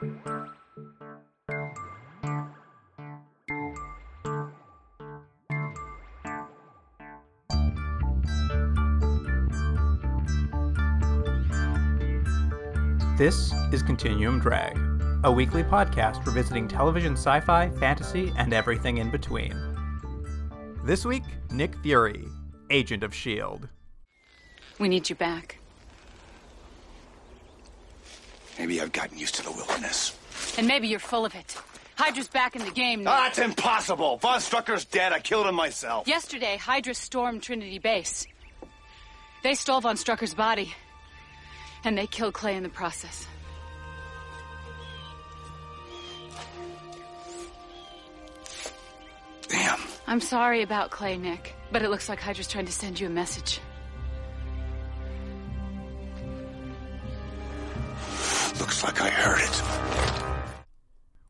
This is Continuum Drag, a weekly podcast revisiting television sci fi, fantasy, and everything in between. This week, Nick Fury, Agent of S.H.I.E.L.D. We need you back. Maybe I've gotten used to the wilderness. And maybe you're full of it. Hydra's back in the game now. Ah, it's impossible. Von Strucker's dead. I killed him myself. Yesterday, Hydra stormed Trinity Base. They stole Von Strucker's body. And they killed Clay in the process. Damn. I'm sorry about Clay, Nick, but it looks like Hydra's trying to send you a message. Looks like I heard it.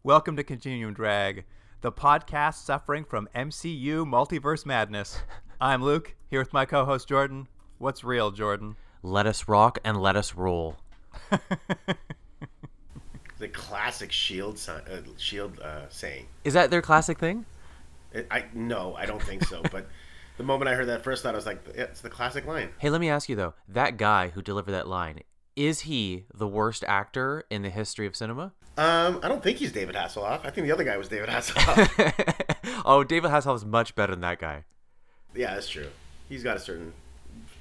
Welcome to Continuum Drag, the podcast suffering from MCU multiverse madness. I'm Luke, here with my co host Jordan. What's real, Jordan? Let us rock and let us roll. the classic shield si- uh, shield uh, saying. Is that their classic thing? It, I no, I don't think so. but the moment I heard that first thought, I was like, yeah, it's the classic line. Hey, let me ask you though. That guy who delivered that line, is he the worst actor in the history of cinema? Um, I don't think he's David Hasselhoff. I think the other guy was David Hasselhoff. oh, David Hasselhoff is much better than that guy. yeah, that's true. He's got a certain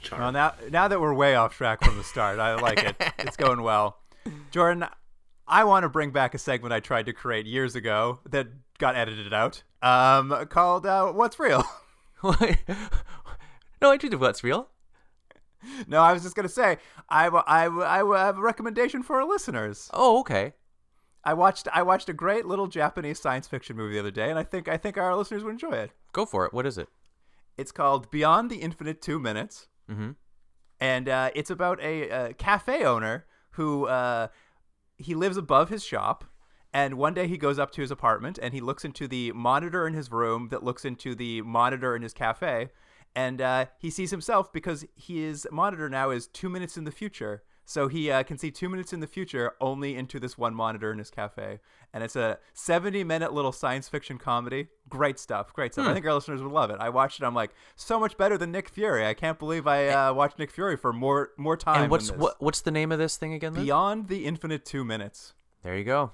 charm. Well, now, now that we're way off track from the start, I like it. It's going well. Jordan, I want to bring back a segment I tried to create years ago that got edited out um, called uh, What's Real? no, I did what's real. No, I was just going to say, I, I, I have a recommendation for our listeners. Oh, okay. I watched I watched a great little Japanese science fiction movie the other day, and I think I think our listeners would enjoy it. Go for it. What is it? It's called Beyond the Infinite Two Minutes, mm-hmm. and uh, it's about a, a, cafe owner who uh, he lives above his shop, and one day he goes up to his apartment and he looks into the monitor in his room that looks into the monitor in his cafe, and uh, he sees himself because his monitor now is two minutes in the future. So he uh, can see two minutes in the future only into this one monitor in his cafe. And it's a 70 minute little science fiction comedy. Great stuff. Great stuff. Hmm. I think our listeners would love it. I watched it. I'm like, so much better than Nick Fury. I can't believe I uh, watched Nick Fury for more more time. And what's what, what's the name of this thing again? Then? Beyond the Infinite Two Minutes. There you go.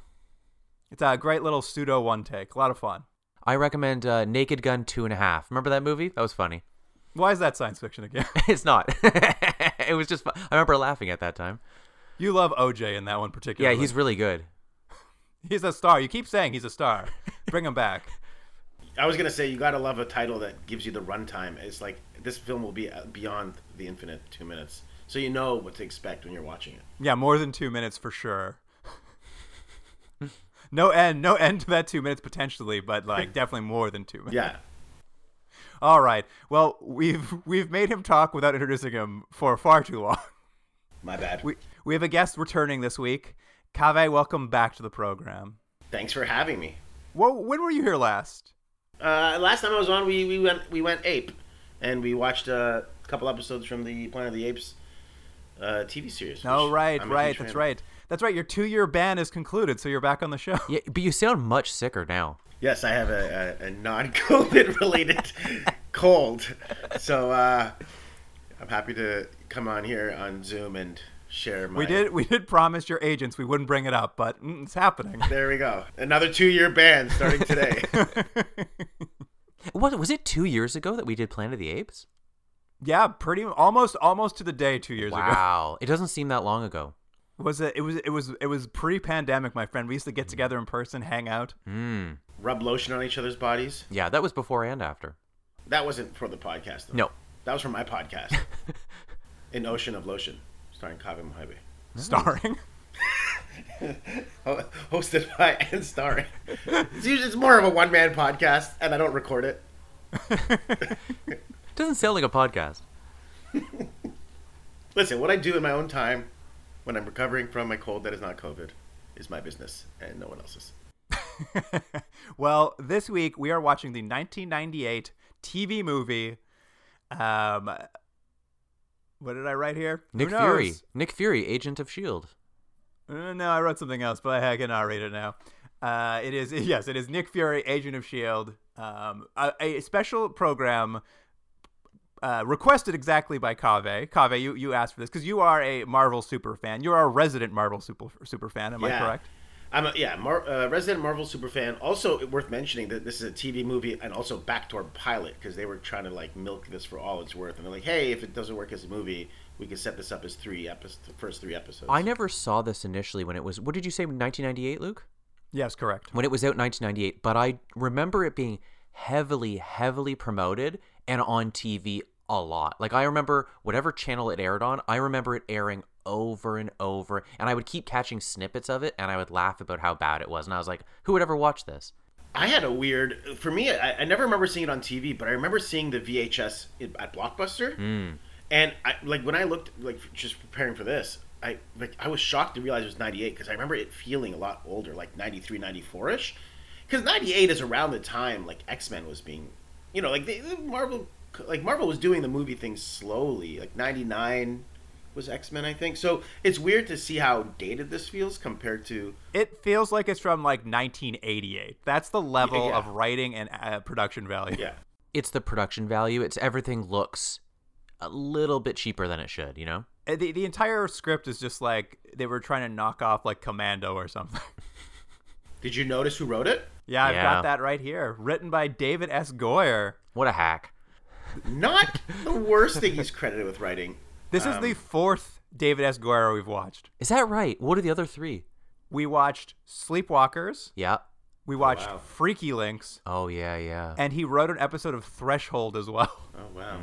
It's a great little pseudo one take. A lot of fun. I recommend uh, Naked Gun Two and a Half. Remember that movie? That was funny. Why is that science fiction again? it's not. it was just. Fun. I remember laughing at that time. You love OJ in that one particularly. Yeah, he's really good. He's a star. You keep saying he's a star. Bring him back. I was gonna say you gotta love a title that gives you the runtime. It's like this film will be uh, beyond the infinite two minutes, so you know what to expect when you're watching it. Yeah, more than two minutes for sure. no end, no end to that two minutes potentially, but like definitely more than two minutes. Yeah. All right. Well, we've we've made him talk without introducing him for far too long. My bad. We we have a guest returning this week. Kaveh, welcome back to the program. Thanks for having me. Well, when were you here last? Uh, last time I was on, we, we went we went ape, and we watched uh, a couple episodes from the Planet of the Apes uh, TV series. Oh, which right, I'm right. That's right. That's right. Your two year ban is concluded, so you're back on the show. Yeah, but you sound much sicker now. Yes, I have a, a, a non-COVID related cold, so uh, I'm happy to come on here on Zoom and share my. We did we did promise your agents we wouldn't bring it up, but mm, it's happening. There we go. Another two-year ban starting today. What was it? Two years ago that we did Planet of the Apes. yeah, pretty almost almost to the day two years ago. Wow, it doesn't seem that long ago. Was it? It was. It was. It was pre-pandemic, my friend. We used to get together in person, hang out. Mm. Rub lotion on each other's bodies. Yeah, that was before and after. That wasn't for the podcast. Though. No. that was for my podcast. An Ocean of Lotion, starring Kaveh Mohebe. Starring. Hosted by and starring. It's usually it's more of a one-man podcast, and I don't record it. Doesn't sound like a podcast. Listen, what I do in my own time when I'm recovering from my cold that is not COVID is my business and no one else's. well, this week we are watching the 1998 TV movie. Um, what did I write here? Nick Fury. Nick Fury, Agent of Shield. Uh, no, I wrote something else, but I cannot read it now. Uh, it is yes, it is Nick Fury, Agent of Shield, um, a, a special program uh, requested exactly by Kaveh. Kaveh, you, you asked for this because you are a Marvel super fan. You're a resident Marvel super super fan. Am I correct? I'm a yeah, Mar- uh, resident Marvel super fan. Also worth mentioning that this is a TV movie and also backdoor pilot because they were trying to like milk this for all it's worth, and they're like, hey, if it doesn't work as a movie, we can set this up as three episodes, the first three episodes. I never saw this initially when it was. What did you say? 1998, Luke? Yes, correct. When it was out in 1998, but I remember it being heavily, heavily promoted and on TV a lot. Like I remember whatever channel it aired on, I remember it airing over and over, and I would keep catching snippets of it, and I would laugh about how bad it was, and I was like, who would ever watch this? I had a weird. For me, I, I never remember seeing it on TV, but I remember seeing the VHS at Blockbuster, hmm. and I like when I looked like just preparing for this. I like I was shocked to realize it was 98 because I remember it feeling a lot older, like 93, 94 ish. Because 98 is around the time like X Men was being, you know, like they, Marvel, like Marvel was doing the movie thing slowly. Like 99 was X Men, I think. So it's weird to see how dated this feels compared to It feels like it's from like 1988. That's the level yeah. of writing and uh, production value. yeah. It's the production value. It's everything looks a little bit cheaper than it should, you know? Uh, The, the entire script is just like they were trying to knock off like Commando or something. Did you notice who wrote it? Yeah, I've Yeah. got that right here. Written by David S. Goyer. What a hack. Not the worst thing he's credited with writing. This is the fourth David S. Goyer we've watched. Is that right? What are the other three? We watched Sleepwalkers. Yeah. We watched wow. Freaky Links. Oh, yeah, yeah. And he wrote an episode of Threshold as well. Oh wow.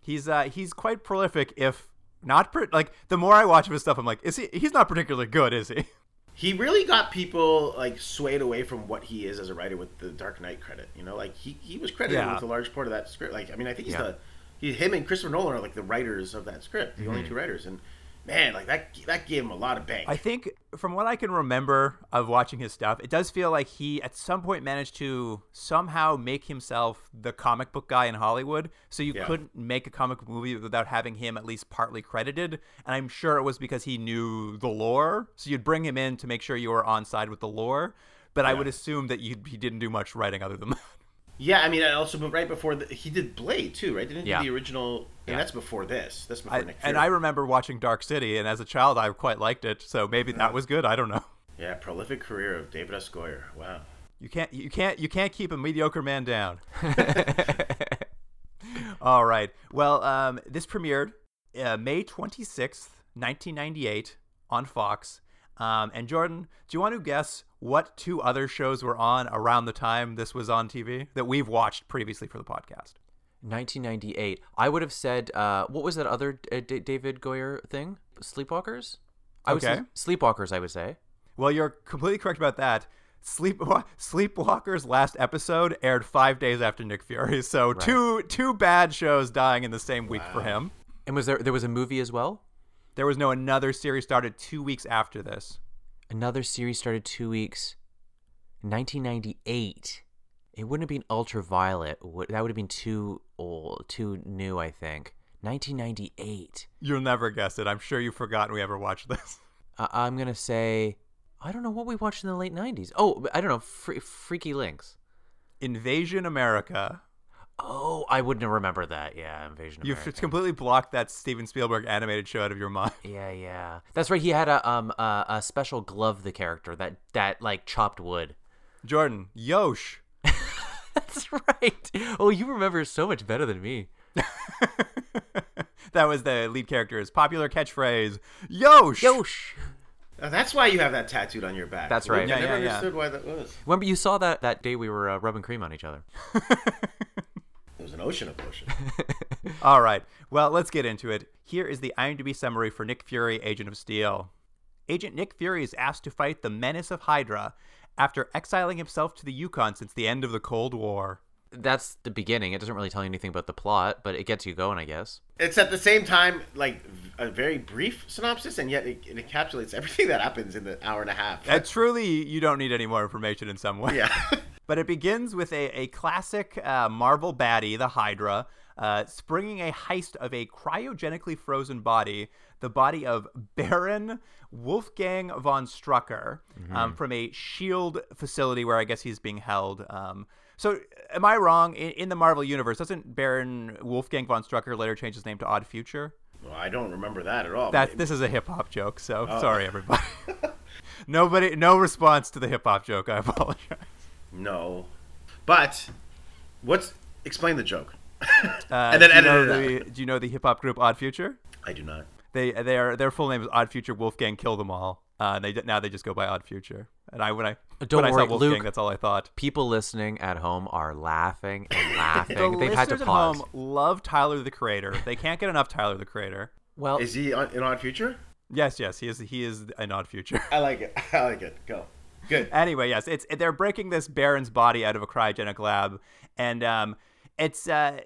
He's uh he's quite prolific. If not pre- like the more I watch of his stuff, I'm like, is he? He's not particularly good, is he? He really got people like swayed away from what he is as a writer with the Dark Knight credit. You know, like he, he was credited Yeah. with a large part of that script. Like I mean, I think he's Yeah. the he, him and Christopher Nolan are like the writers of that script, the only mm-hmm. two writers. And man, like that that gave him a lot of bank. I think from what I can remember of watching his stuff, it does feel like he at some point managed to somehow make himself the comic book guy in Hollywood. So you Yeah. couldn't make a comic movie without having him at least partly credited. And I'm sure it was because he knew the lore. So you'd bring him in to make sure you were on side with the lore. But I would assume that you he didn't do much writing other than that. Yeah, I mean, and also, but right before the, he did Blade too, right? Didn't he Yeah. do the original? Yeah. And that's before this. That's before I, Nick and I remember watching Dark City, and as a child, I quite liked it. So maybe that was good. I don't know. yeah, prolific career of David S. Goyer. Wow. You can't you can't you can't keep a mediocre man down. All right. Well, um, this premiered uh, May twenty sixth, nineteen ninety eight, on Fox. Um, and Jordan, do you want to guess what two other shows were on around the time this was on TV that we've watched previously for the podcast? 1998. I would have said, uh, what was that other uh, D- David Goyer thing? Sleepwalkers? I would Okay. say Sleepwalkers, I would say. Well, you're completely correct about that. Sleep Sleepwalker's last episode aired five days after Nick Fury, so two two bad shows dying in the same week for him. And was there there was a movie as well? There was no another series started two weeks after this. Another series started two weeks. 1998. It wouldn't have been Ultraviolet. That would have been too old, too new, I think. 1998. You'll never guess it. I'm sure you've forgotten we ever watched this. Uh, I'm gonna say, I don't know what we watched in the late 90s. Oh, I don't know. Fre- Freaky Links. Invasion America. Oh, I wouldn't have remembered that. Yeah, Invasion You've America. completely blocked that Steven Spielberg animated show out of your mind. Yeah, yeah. That's right. He had a um a, a special glove. The character that that like chopped wood. Jordan, Yosh. That's right. Oh, you remember so much better than me. that was the lead character's popular catchphrase. Yosh. Yosh. Now, that's why you have that tattooed on your back. That's right. I Yeah, never yeah, yeah. understood why that was. Remember you saw that that day we were uh, rubbing cream on each other. It was an ocean of lotion. All right. Well, let's get into it. Here is the IMDb summary for Nick Fury, Agent of Steel. Agent Nick Fury is asked to fight the menace of Hydra after exiling himself to the Yukon since the end of the Cold War. That's the beginning. It doesn't really tell you anything about the plot, but it gets you going, I guess. it's at the same time like a very brief synopsis, and yet it, it encapsulates everything that happens in the hour and a half. And truly, you don't need any more information in some way. yeah. But it begins with a, a classic uh, Marvel baddie, the Hydra, uh, springing a heist of a cryogenically frozen body, the body of Baron Wolfgang von Strucker, um, from a SHIELD facility where I guess he's being held. Um, so, am I wrong? In, in the Marvel universe, doesn't Baron Wolfgang von Strucker later change his name to Odd Future? Well, I don't remember that at all. That this is a hip hop joke, so sorry everybody. Nobody, no response to the hip hop joke. I apologize. No, but what's explain the joke? Uh, And then do you know edit it the, Do you know the hip hop group Odd Future? I do not. They their their full name is Odd Future Wolfgang Kill Them All. Uh, and they now they just go by Odd Future. And I when I Don't when I worry, saw Wolfgang, Luke. that's all I thought. People listening at home are laughing and laughing. The They've had to listeners at home love Tyler the Creator. They can't get enough Tyler the Creator. Well, Is he on, in Odd Future? Yes, yes, he is. He is an Odd Future. I like it. I like it. Go. Good. anyway, yes, it's they're breaking this Baron's body out of a cryogenic lab, and um, it's uh,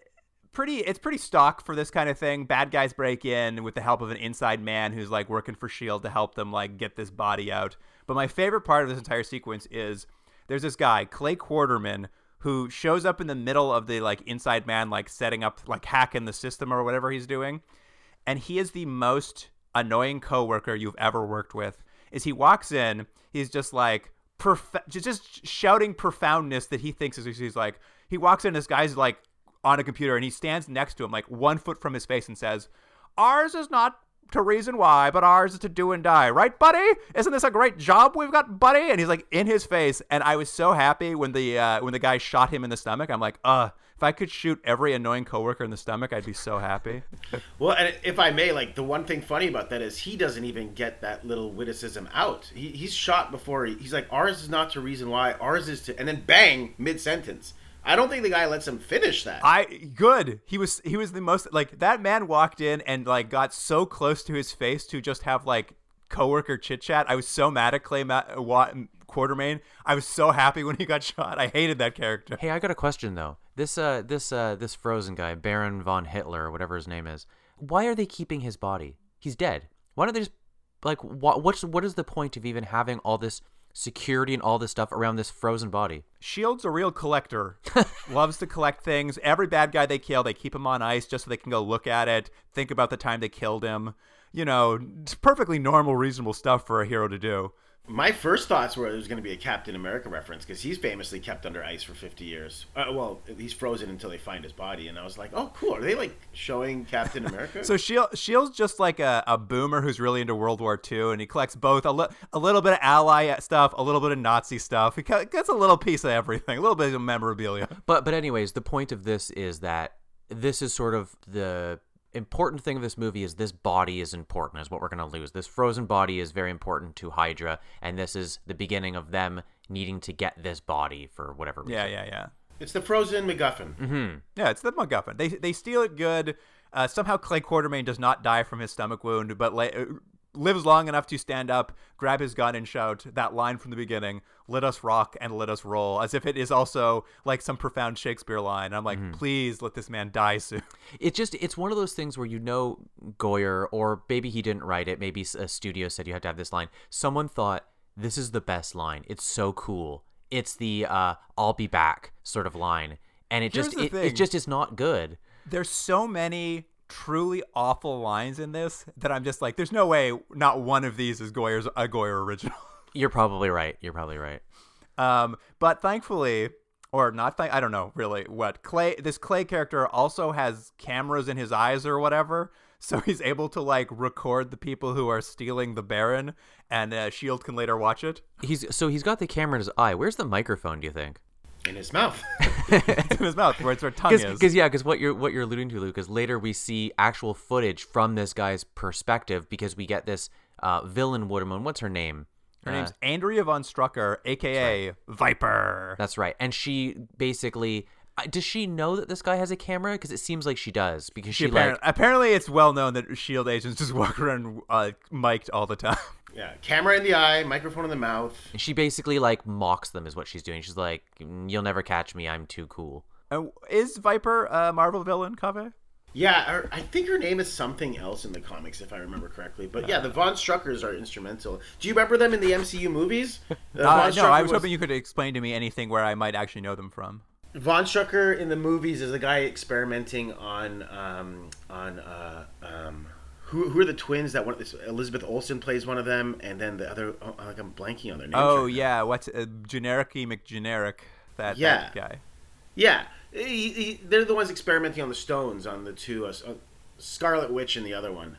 pretty it's pretty stock for this kind of thing. Bad guys break in with the help of an inside man who's like working for Shield to help them like get this body out. But my favorite part of this entire sequence is there's this guy Clay Quartermain who shows up in the middle of the like inside man like setting up like hacking the system or whatever he's doing and he is the most annoying coworker you've ever worked with. Is he walks in, he's just like prof- just, shouting profoundness that he thinks is he's like he walks in, this guy's like on a computer and he stands next to him like one foot from his face and says, "Ours is not." To reason why, but ours is to do and die, right, buddy? Isn't this a great job we've got, buddy? And he's like in his face, and I was so happy when the uh, when the guy shot him in the stomach. I'm like, uh, if I could shoot every annoying coworker in the stomach, I'd be so happy. Well, and if I may, like the one thing funny about that is he doesn't even get that little witticism out. He, he's shot before. He, he's like, ours is not to reason why. Ours is to, and then bang, mid sentence. I don't think the guy lets him finish that. I good. He was he was the most like that man walked in and like got so close to his face to just have like coworker chit chat. I was so mad at Clay Ma- uh, Wa- mm, Quartermain. I was so happy when he got shot. I hated that character. Hey, I got a question though. This uh this uh this frozen guy, Baron von Hitler or whatever his name is. Why are they keeping his body? He's dead. Why don't they just like what what's what is the point of even having all this security and all this stuff around this frozen body? Shield's a real collector. Loves to collect things. Every bad guy they kill, they keep him on ice just so they can go look at it, think about the time they killed him. You know, it's perfectly normal, reasonable stuff for a hero to do. My first thoughts were it was going to be a Captain America reference because he's famously kept under ice for 50 years. Uh, well, he's frozen until they find his body, and I was like, oh, cool. Are they like showing Captain America? So Shield, Shield's just like a, a boomer who's really into World War II, and he collects both a, li- a little bit of Ally stuff, a little bit of Nazi stuff. He gets a little piece of everything, a little bit of memorabilia. But but anyways, the point of this is that this is sort of the important thing of this movie is this body is important is what we're going to lose. This frozen body is very important to Hydra and this is the beginning of them needing to get this body for whatever reason. Yeah, yeah, yeah. it's the frozen MacGuffin. Yeah, it's the MacGuffin. They they steal it good. Uh, somehow Clay Quartermain does not die from his stomach wound, but la- uh, lives long enough to stand up, grab his gun, and shout that line from the beginning: "Let us rock and let us roll," as if it is also like some profound Shakespeare line. I'm like, please let this man die soon. It just it's one of those things where you know Goyer or maybe he didn't write it, maybe a studio said you had to have this line. Someone thought this is the best line. It's so cool. It's the uh I'll be back sort of line. And it Here's just it, it just is not good. There's so many truly awful lines in this that I'm just like, there's no way not one of these is Goyer's a Goyer original. You're probably right. You're probably right. Um, but thankfully, or not, th- I don't know really what Clay. This Clay character also has cameras in his eyes or whatever, so he's able to like record the people who are stealing the Baron, and uh, Shield can later watch it. He's so he's got the camera in his eye. Where's the microphone? Do you think? In his mouth. It's in his mouth, where it's where tongue is. Because yeah, because what you're what you're alluding to, Luke, is later we see actual footage from this guy's perspective because we get this uh, villain woman. What's her name? Her Uh, name's Andrea von Strucker, aka Viper. That's right. And she basically uh, does she know that this guy has a camera? Because it seems like she does. Because she, She apparently, like apparently, it's well known that Shield agents just walk around uh, mic'd all the time. Yeah. Camera in the eye, microphone in the mouth. she basically like mocks them is what she's doing. She's like, "Mm, "You'll never catch me. I'm too cool." Uh, is Viper a Marvel villain, Kaveh? Yeah, her, I think her name is something else in the comics, if I remember correctly. But yeah, the Von Struckers are instrumental. Do you remember them in the MCU movies? Uh, Uh, no, Strucker I was hoping you could explain to me anything where I might actually know them from. Von Strucker in the movies is a guy experimenting on um, on uh, um, who who are the twins that one Elizabeth Olsen plays one of them, and then the other oh, like I'm blanking on their names. Oh right now. yeah, what's uh, generic-y McGeneric? That, Yeah. that guy. Yeah, he, he, they're the ones experimenting on the stones on the two uh, uh, Scarlet Witch and the other one.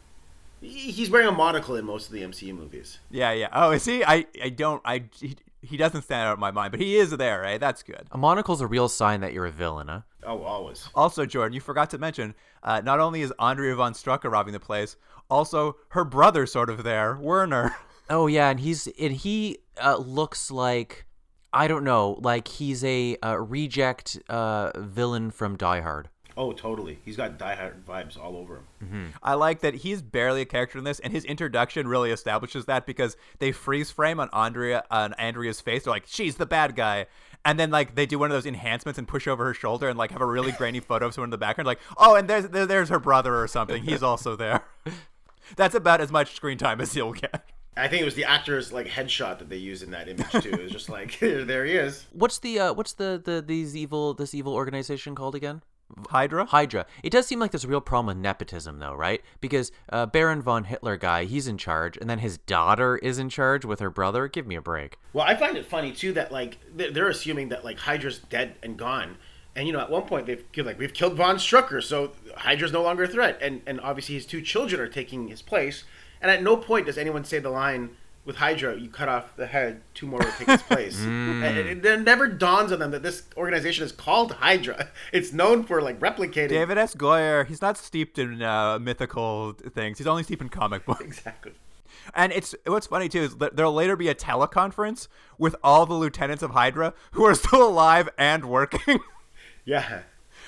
He, he's wearing a monocle in most of the MCU movies. Yeah, yeah. Oh, is he? I, I don't. I he, he doesn't stand out in my mind, but he is there, right? That's good. A monocle's a real sign that you're a villain, huh? Oh, always. Also, Jordan, you forgot to mention, uh, not only is Andrea von Strucker robbing the place, also her brother sort of there, Werner. Oh yeah, and he's and he uh, looks like I don't know, like he's a uh, reject uh, villain from Die Hard. Oh, totally. He's got Die Hard vibes all over him. I like that he's barely a character in this, and his introduction really establishes that because they freeze frame on Andrea on Andrea's face. They're like, "She's the bad guy," and then like they do one of those enhancements and push over her shoulder and like have a really grainy photo of someone in the background, like, "Oh, and there's there, there's her brother or something. He's also there." That's about as much screen time as he'll get. I think it was the actor's like headshot that they used in that image too. It was just like there he is. What's the uh, what's the, the these evil this evil organization called again? Hydra. Hydra. It does seem like there's a real problem with nepotism, though, right? Because uh, Baron von Hitler guy, he's in charge, and then his daughter is in charge with her brother. Give me a break. Well, I find it funny too that like they're they're assuming that like Hydra's dead and gone, and you know at one point they've like we've killed Von Strucker, so Hydra's no longer a threat, and and obviously his two children are taking his place, and at no point does anyone say the line with Hydra, you cut off the head, two more will take its place. and it, it, it never dawns on them that this organization is called Hydra. It's known for like replicating. David S. Goyer, he's not steeped in uh, mythical things. He's only steeped in comic books. Exactly. And it's what's funny too is that there'll later be a teleconference with all the lieutenants of Hydra who are still alive and working. Yeah.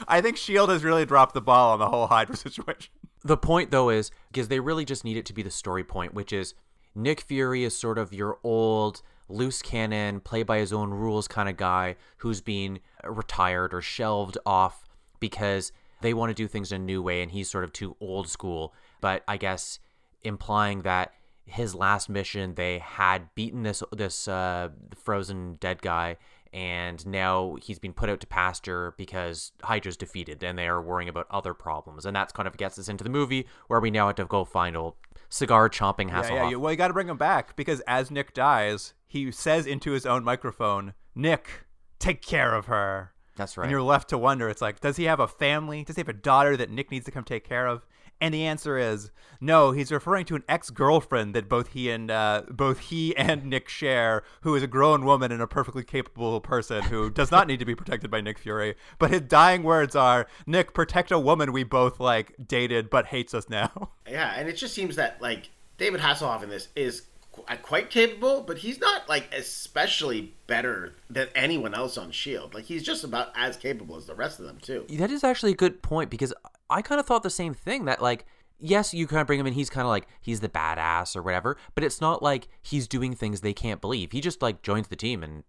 I think Shield has really dropped the ball on the whole Hydra situation. The point, though, is because they really just need it to be the story point, which is Nick Fury is sort of your old loose cannon, play by his own rules kind of guy who's been retired or shelved off because they want to do things in a new way and he's sort of too old school. But I guess implying that his last mission they had beaten this this uh, frozen dead guy and now he's been put out to pasture because Hydra's defeated and they are worrying about other problems. And that's kind of gets us into the movie where we now have to go find old cigar chomping Hasselhoff. Yeah, yeah. Well, you got to bring him back because as Nick dies, he says into his own microphone, "Nick, take care of her." That's right. And you're left to wonder. It's like, does he have a family? Does he have a daughter that Nick needs to come take care of? And the answer is no. He's referring to an ex-girlfriend that both he and uh, both he and Nick share, who is a grown woman and a perfectly capable person who does not need to be protected by Nick Fury. But his dying words are, "Nick, protect a woman we both like dated but hates us now." Yeah, and it just seems that like David Hasselhoff in this is qu- uh, quite capable, but he's not like especially better than anyone else on Shield. Like he's just about as capable as the rest of them too. That is actually a good point because I kind of thought the same thing that like yes, you kind of bring him in he's kind of like he's the badass or whatever, but it's not like he's doing things they can't believe. He just like joins the team and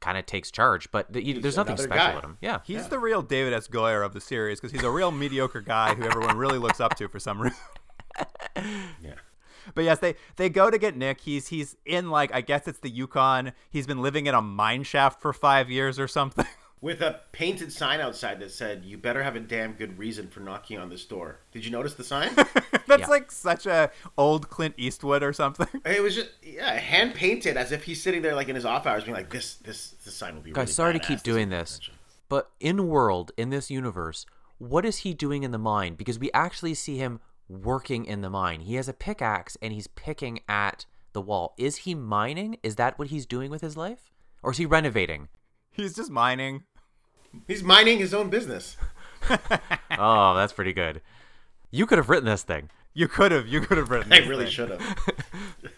kind of takes charge, but the, you, there's nothing special guy. about him. Yeah. He's the real David S. Goyer of the series because he's a real mediocre guy who everyone really looks up to for some reason. Yeah. But yes, they they go to get Nick. He's he's in like I guess it's the Yukon. He's been living in a mine shaft for five years or something. With a painted sign outside that said, "You better have a damn good reason for knocking on this door." Did you notice the sign? That's Yeah. like such a old Clint Eastwood or something. it was just yeah, hand painted as if he's sitting there like in his off hours, being like, "This this this sign will be." Guys, really sorry to keep doing will this, attention." but in world, in this universe, what is he doing in the mine? Because we actually see him working in the mine. He has a pickaxe and he's picking at the wall. Is he mining? Is that what he's doing with his life? Or is he renovating? He's just mining. He's mining his own business. oh, that's pretty good. You could have written this thing. You could have you could have written. I really should have.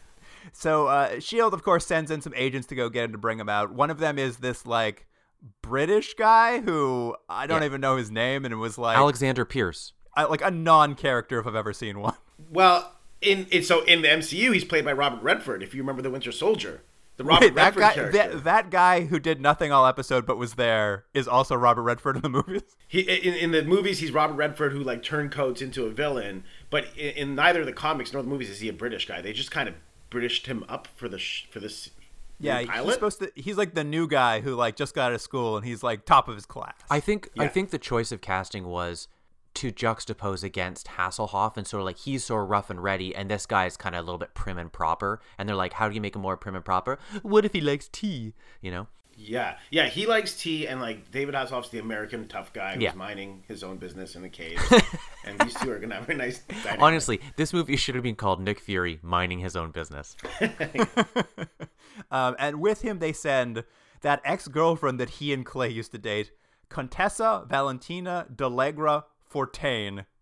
So uh, Shield, of course, sends in some agents to go get him to bring him out. One of them is this like British guy who I don't Yeah. even know his name, and it was like Alexander Pierce. I, like a non-character if I've ever seen one. Well, in, in so in the MCU, he's played by Robert Redford. If you remember the Winter Soldier, The Robert Wait, that guy, character. that, that guy who did nothing all episode but was there is also Robert Redford in the movies. He in, in the movies he's Robert Redford who like turncoats into a villain, but in, in neither the comics nor the movies is he a British guy. They just kind of Britished him up for the sh- for this. Yeah, new he's supposed to. He's like the new guy who like just got out of school and he's like top of his class. I think I think the choice of casting was to juxtapose against Hasselhoff and sort of like he's sort of rough and ready and this guy is kind of a little bit prim and proper and they're like how do you make him more prim and proper what if he likes tea you know Yeah, yeah, he likes tea, and like David Hasselhoff's the American tough guy who's Yeah. minding his own business in the cave, and these two are gonna have a nice. Dynamic. honestly this movie should have been called Nick Fury mining his own business Um, and with him, they send that ex girlfriend that he and Clay used to date, Contessa Valentina del Allegra Fontaine.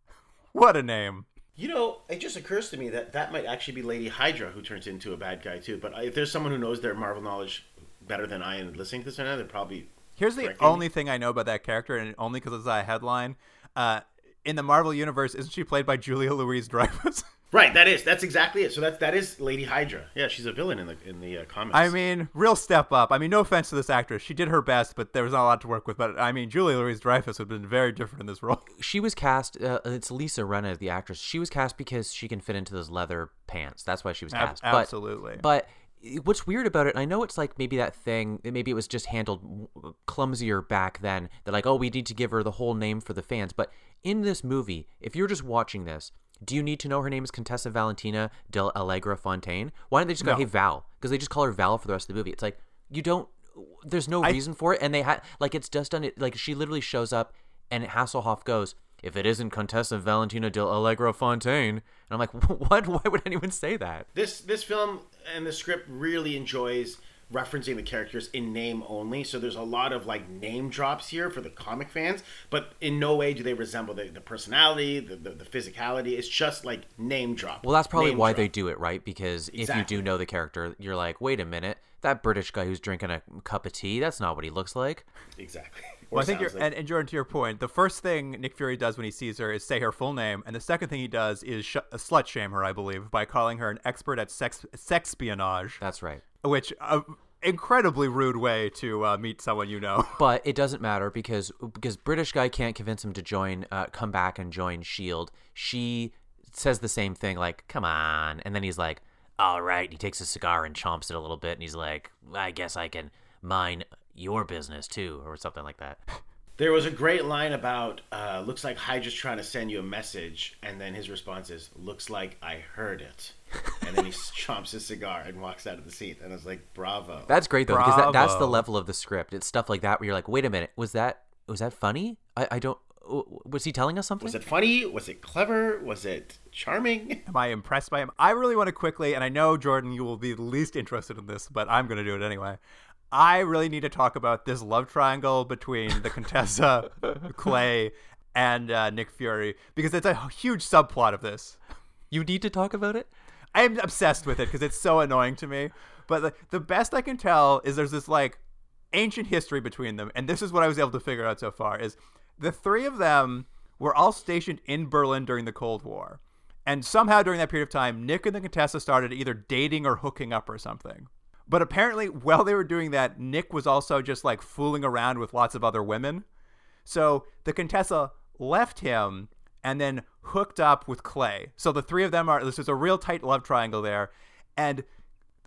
What a name. You know, it just occurs to me that that might actually be Lady Hydra who turns into a bad guy too. But if there's someone who knows their Marvel knowledge better than I am listening to this right now, they're probably. Here's the correcting me. only thing I know about that character, and only because it's a headline. Uh, in the Marvel universe, isn't she played by Julia Louise Dreyfus? Right, that is that's exactly it. So that that is Lady Hydra. Yeah, she's a villain in the in the uh, comics. I mean, real step up. I mean, no offense to this actress, she did her best, but there was not a lot to work with. But I mean, Julia Louise Dreyfus would have been very different in this role. she was cast uh, it's Lisa Rinna the actress she was cast because she can fit into those leather pants that's why she was cast But- absolutely. but what's weird about it and I know it's like maybe that thing maybe it was just handled clumsier back then that like oh we need to give her the whole name for the fans but in this movie if you're just watching this do you need to know her name is Contessa Valentina del Allegra Fontaine? Why don't they just go No. hey Val because they just call her Val for the rest of the movie. It's like you don't there's no I- reason for it and they had like it's just done it like she literally shows up and Hasselhoff goes if it isn't Contessa Valentina del Allegra Fontaine and I'm like what? Why would anyone say that? This this film and the script really enjoys referencing the characters in name only. So there's a lot of like name drops here for the comic fans, but in no way do they resemble the, the personality, the, the the physicality. It's just like name drop. Well, that's probably Name why drop. they do it, right? Because if you do know the character, you're like, wait a minute, that British guy who's drinking a cup of tea, that's not what he looks like. exactly. Well, I think you're, like. and, and Jordan, to your point, the first thing Nick Fury does when he sees her is say her full name, and the second thing he does is sh- slut shame her, I believe, by calling her an expert at sex sex espionage. That's right. Which uh, incredibly rude way to uh, meet someone you know. But it doesn't matter because because British guy can't convince him to join, uh, come back and join Shield. She says the same thing, like, "Come on," and then he's like, "All right." He takes a cigar and chomps it a little bit, and he's like, "I guess I can mine your business too," or something like that. There was a great line about uh, looks like Hydra's trying to send you a message, and then his response is, "Looks like I heard it," and then he chomps his cigar and walks out of the seat, and I was like, "Bravo!" That's great though, because that, that's the level of the script. It's stuff like that where you're like, "Wait a minute, was that was that funny? I, I don't." Was he telling us something? was it funny? Was it clever? Was it charming? Am I impressed by him? I really want to quickly, and I know Jordan, you will be the least interested in this, but I'm going to do it anyway. I really need to talk about this love triangle between the Contessa, Clay, and uh, Nick Fury because it's a huge subplot of this. You need to talk about it. I'm obsessed with it because it's so annoying to me. But the, the best I can tell is there's this like ancient history between them, and this is what I was able to figure out so far: is the three of them were all stationed in Berlin during the Cold War, and somehow during that period of time, Nick and the Contessa started either dating or hooking up or something. But apparently, while they were doing that, Nick was also just like fooling around with lots of other women. So the Contessa left him and then hooked up with Clay. So the three of them are this is a real tight love triangle there. And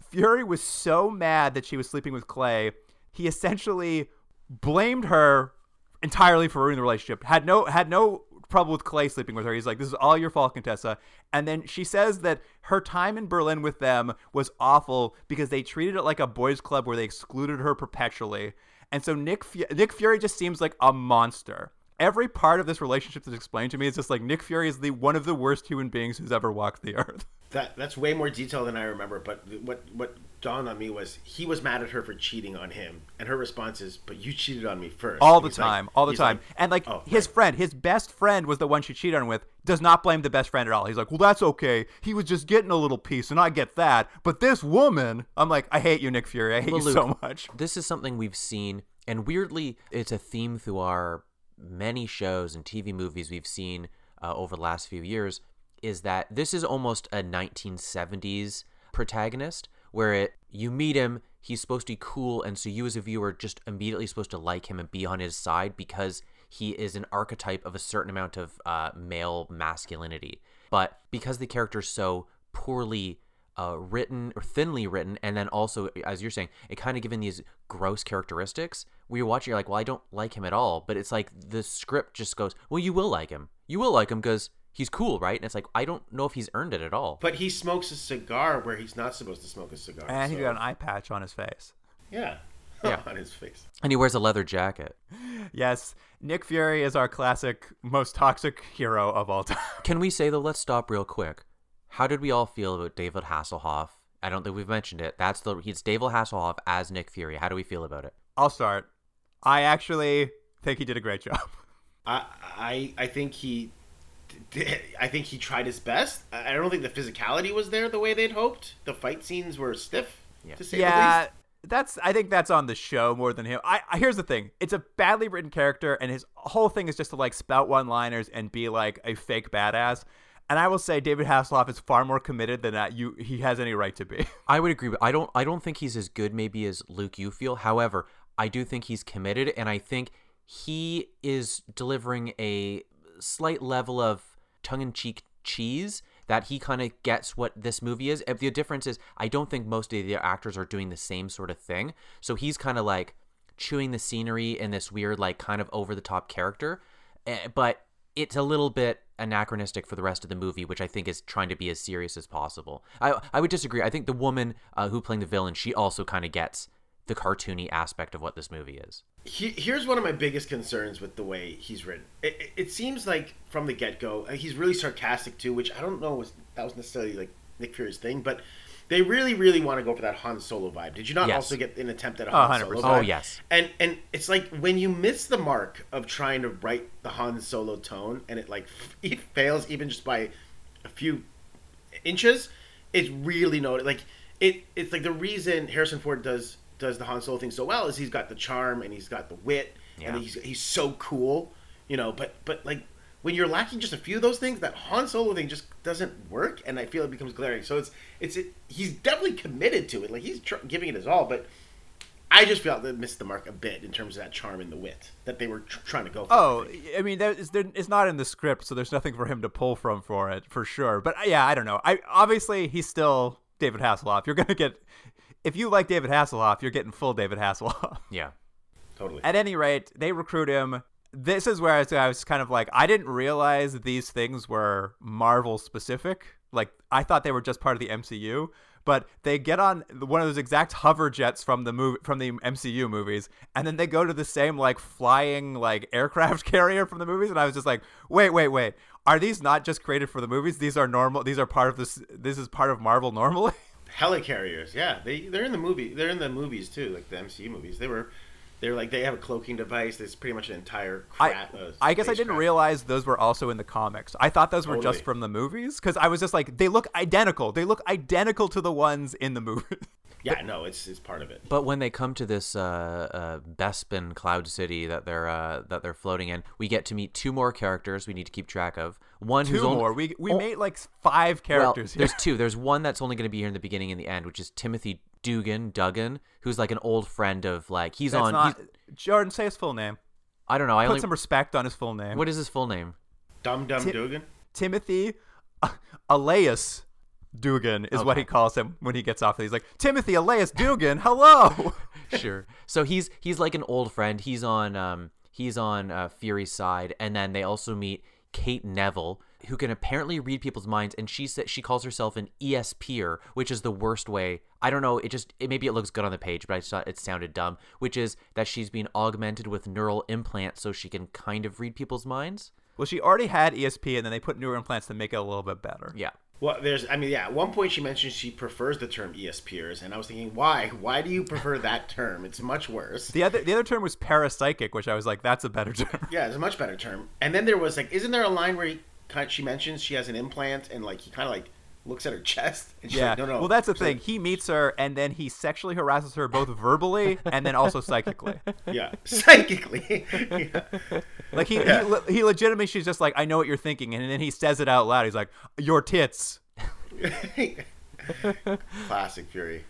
Fury was so mad that she was sleeping with Clay, he essentially blamed her entirely for ruining the relationship. Had no had no trouble with Clay sleeping with her. He's like, "This is all your fault, Contessa." And then she says that her time in Berlin with them was awful because they treated it like a boys' club where they excluded her perpetually. And so Nick Fu- Nick Fury just seems like a monster. Every part of this relationship that's explained to me is just like Nick Fury is the one of the worst human beings who's ever walked the earth. That that's way more detail than I remember. But what what dawned on me was he was mad at her for cheating on him, and her response is, "But you cheated on me first. all the he's like- time, all the he's time. and like "Oh, his right." friend, his best friend was the one she cheated on with, does not blame the best friend at all. He's like, well, that's okay. He was just getting a little piece, and I get that. But this woman, I'm like, I hate you, Nick Fury. I hate Well, you so much. This is something we've seen, and weirdly, it's a theme through our many shows and TV movies we've seen uh, over the last few years. Is that this is almost a 1970s protagonist where it you meet him, he's supposed to be cool, and so you as a viewer just immediately supposed to like him and be on his side because he is an archetype of a certain amount of uh, male masculinity. But because the character's so poorly uh, written or thinly written, and then also, as you're saying, it kind of given these gross characteristics. Where you watch, you're like, well, I don't like him at all. But it's like the script just goes, well, you will like him. You will like him because he's cool, right? And it's like I don't know if he's earned it at all. But he smokes a cigar where he's not supposed to smoke a cigar. And he's so- got an eye patch on his face. yeah, Yeah. on his face. And he wears a leather jacket. Yes, Nick Fury is our classic, most toxic hero of all time. Can we say though? Let's stop real quick. How did we all feel about David Hasselhoff? I don't think we've mentioned it. That's the he's David Hasselhoff as Nick Fury. How do we feel about it? I'll start. I actually think he did a great job. I I I think he. Did, I think he tried his best. I I don't think the physicality was there the way they'd hoped. The fight scenes were stiff, to say the yeah, least. that's. I think that's on the show more than him. I, I here's the thing. It's a badly written character, and his whole thing is just to like spout one-liners and be like a fake badass. And I will say, David Hasselhoff is far more committed than that. You he has any right to be. I would agree. But I don't. I don't think he's as good maybe as Luke. You feel. However, I do think he's committed, and I think he is delivering a slight level of tongue-in-cheek cheese that he kind of gets what this movie is. Uh, The difference is, I don't think most of the actors are doing the same sort of thing. So he's kind of like chewing the scenery in this weird, like, kind of over-the-top character, Eh, but it's a little bit anachronistic for the rest of the movie, which I think is trying to be as serious as possible. I I would disagree. I think the woman uh, who playing the villain, she also kind of gets the cartoony aspect of what this movie is. He, here's one of my biggest concerns with the way he's written. It, it, it seems like from the get go, uh, he's really sarcastic too, which I don't know was that was necessarily like Nick Fury's thing, but they really, really want to go for that Han Solo vibe. Did you not Yes. also get an attempt at a Oh, Han 100%. Solo Oh, yes. And and it's like when you miss the mark of trying to write the Han Solo tone, and it like it fails even just by a few inches, it's really no like it. It's like the reason Harrison Ford does does the Han Solo thing so well is he's got the charm and he's got the wit Yeah. and he's he's so cool, you know. But but like when you're lacking just a few of those things, that Han Solo thing just doesn't work, and I feel it becomes glaring. So it's it's it, he's definitely committed to it, like he's tr- giving it his all, but. I just felt they missed the mark a bit in terms of that charm and the wit that they were tr- trying to go for. Oh, I. I mean, is, there, it's not in the script, so there's nothing for him to pull from for it, for sure. But uh, yeah, I don't know. I obviously he's still David Hasselhoff. You're gonna get if you like David Hasselhoff, you're getting full David Hasselhoff. Yeah. totally. At any rate, they recruit him. This is where I was, I was kind of like, I didn't realize these things were Marvel specific. Like, I thought they were just part of the MCU. But they get on one of those exact hover jets from the movie from the MCU movies, and then they go to the same like flying like aircraft carrier from the movies, and I was just like, wait, wait, wait, are these not just created for the movies? These are normal. These are part of this. This is part of Marvel normally. Helicarriers, yeah, they they're in the movie. They're in the movies too, like the MCU movies. They were, they're like they have a cloaking device. That's pretty much an entire. I, uh, I guess I didn't spacecraft. realize those were also in the comics. I thought those were Totally. just from the movies because I was just like, they look identical. They look identical to the ones in the movie. Yeah, no, it's it's part of it. But when they come to this uh, uh, Bespin Cloud City that they're uh, that they're floating in, we get to meet two more characters we need to keep track of. One who's Two only- more. We we Oh, made like five characters Well, here. there's two. There's one that's only going to be here in the beginning and the end, which is Timothy Dugan, Duggan, who's like an old friend of like he's That's on. not he's, Jordan. Say his full name. I don't know. I Put only. some respect on his full name. What is his full name? Dum Dum Ti- Dugan. Timothy uh, Elias Dugan is what he calls him when he gets off. He's like Timothy Elias Dugan. Hello. sure. So he's he's like an old friend. He's on um he's on uh, Fury's side, and then they also meet Kate Neville, who can apparently read people's minds, and she said she calls herself an ESPer, which is the worst way. I don't know. It just it, maybe it looks good on the page, but I just thought it sounded dumb. Which is that she's being augmented with neural implants, so she can kind of read people's minds. well, she already had ESP, and then they put neural implants to make it a little bit better. Yeah. Well, there's, I mean, yeah. At one point, she mentioned she prefers the term ESPers, and I was thinking, why? Why do you prefer that term? It's much worse. The other the other term was parapsychic, which I was like, that's a better term. Yeah, it's a much better term. And then there was like, isn't there a line where he, kind she mentions she has an implant, and like he kind of like looks at her chest, and she's Yeah. like, no, no. Well, that's the She's thing. like, He meets her, and then he sexually harasses her both verbally and then also psychically. yeah, psychically. yeah. Like he, Yeah. he, he legitimately, she's just like, I know what you're thinking, and then he says it out loud. He's like, your tits. Classic Fury.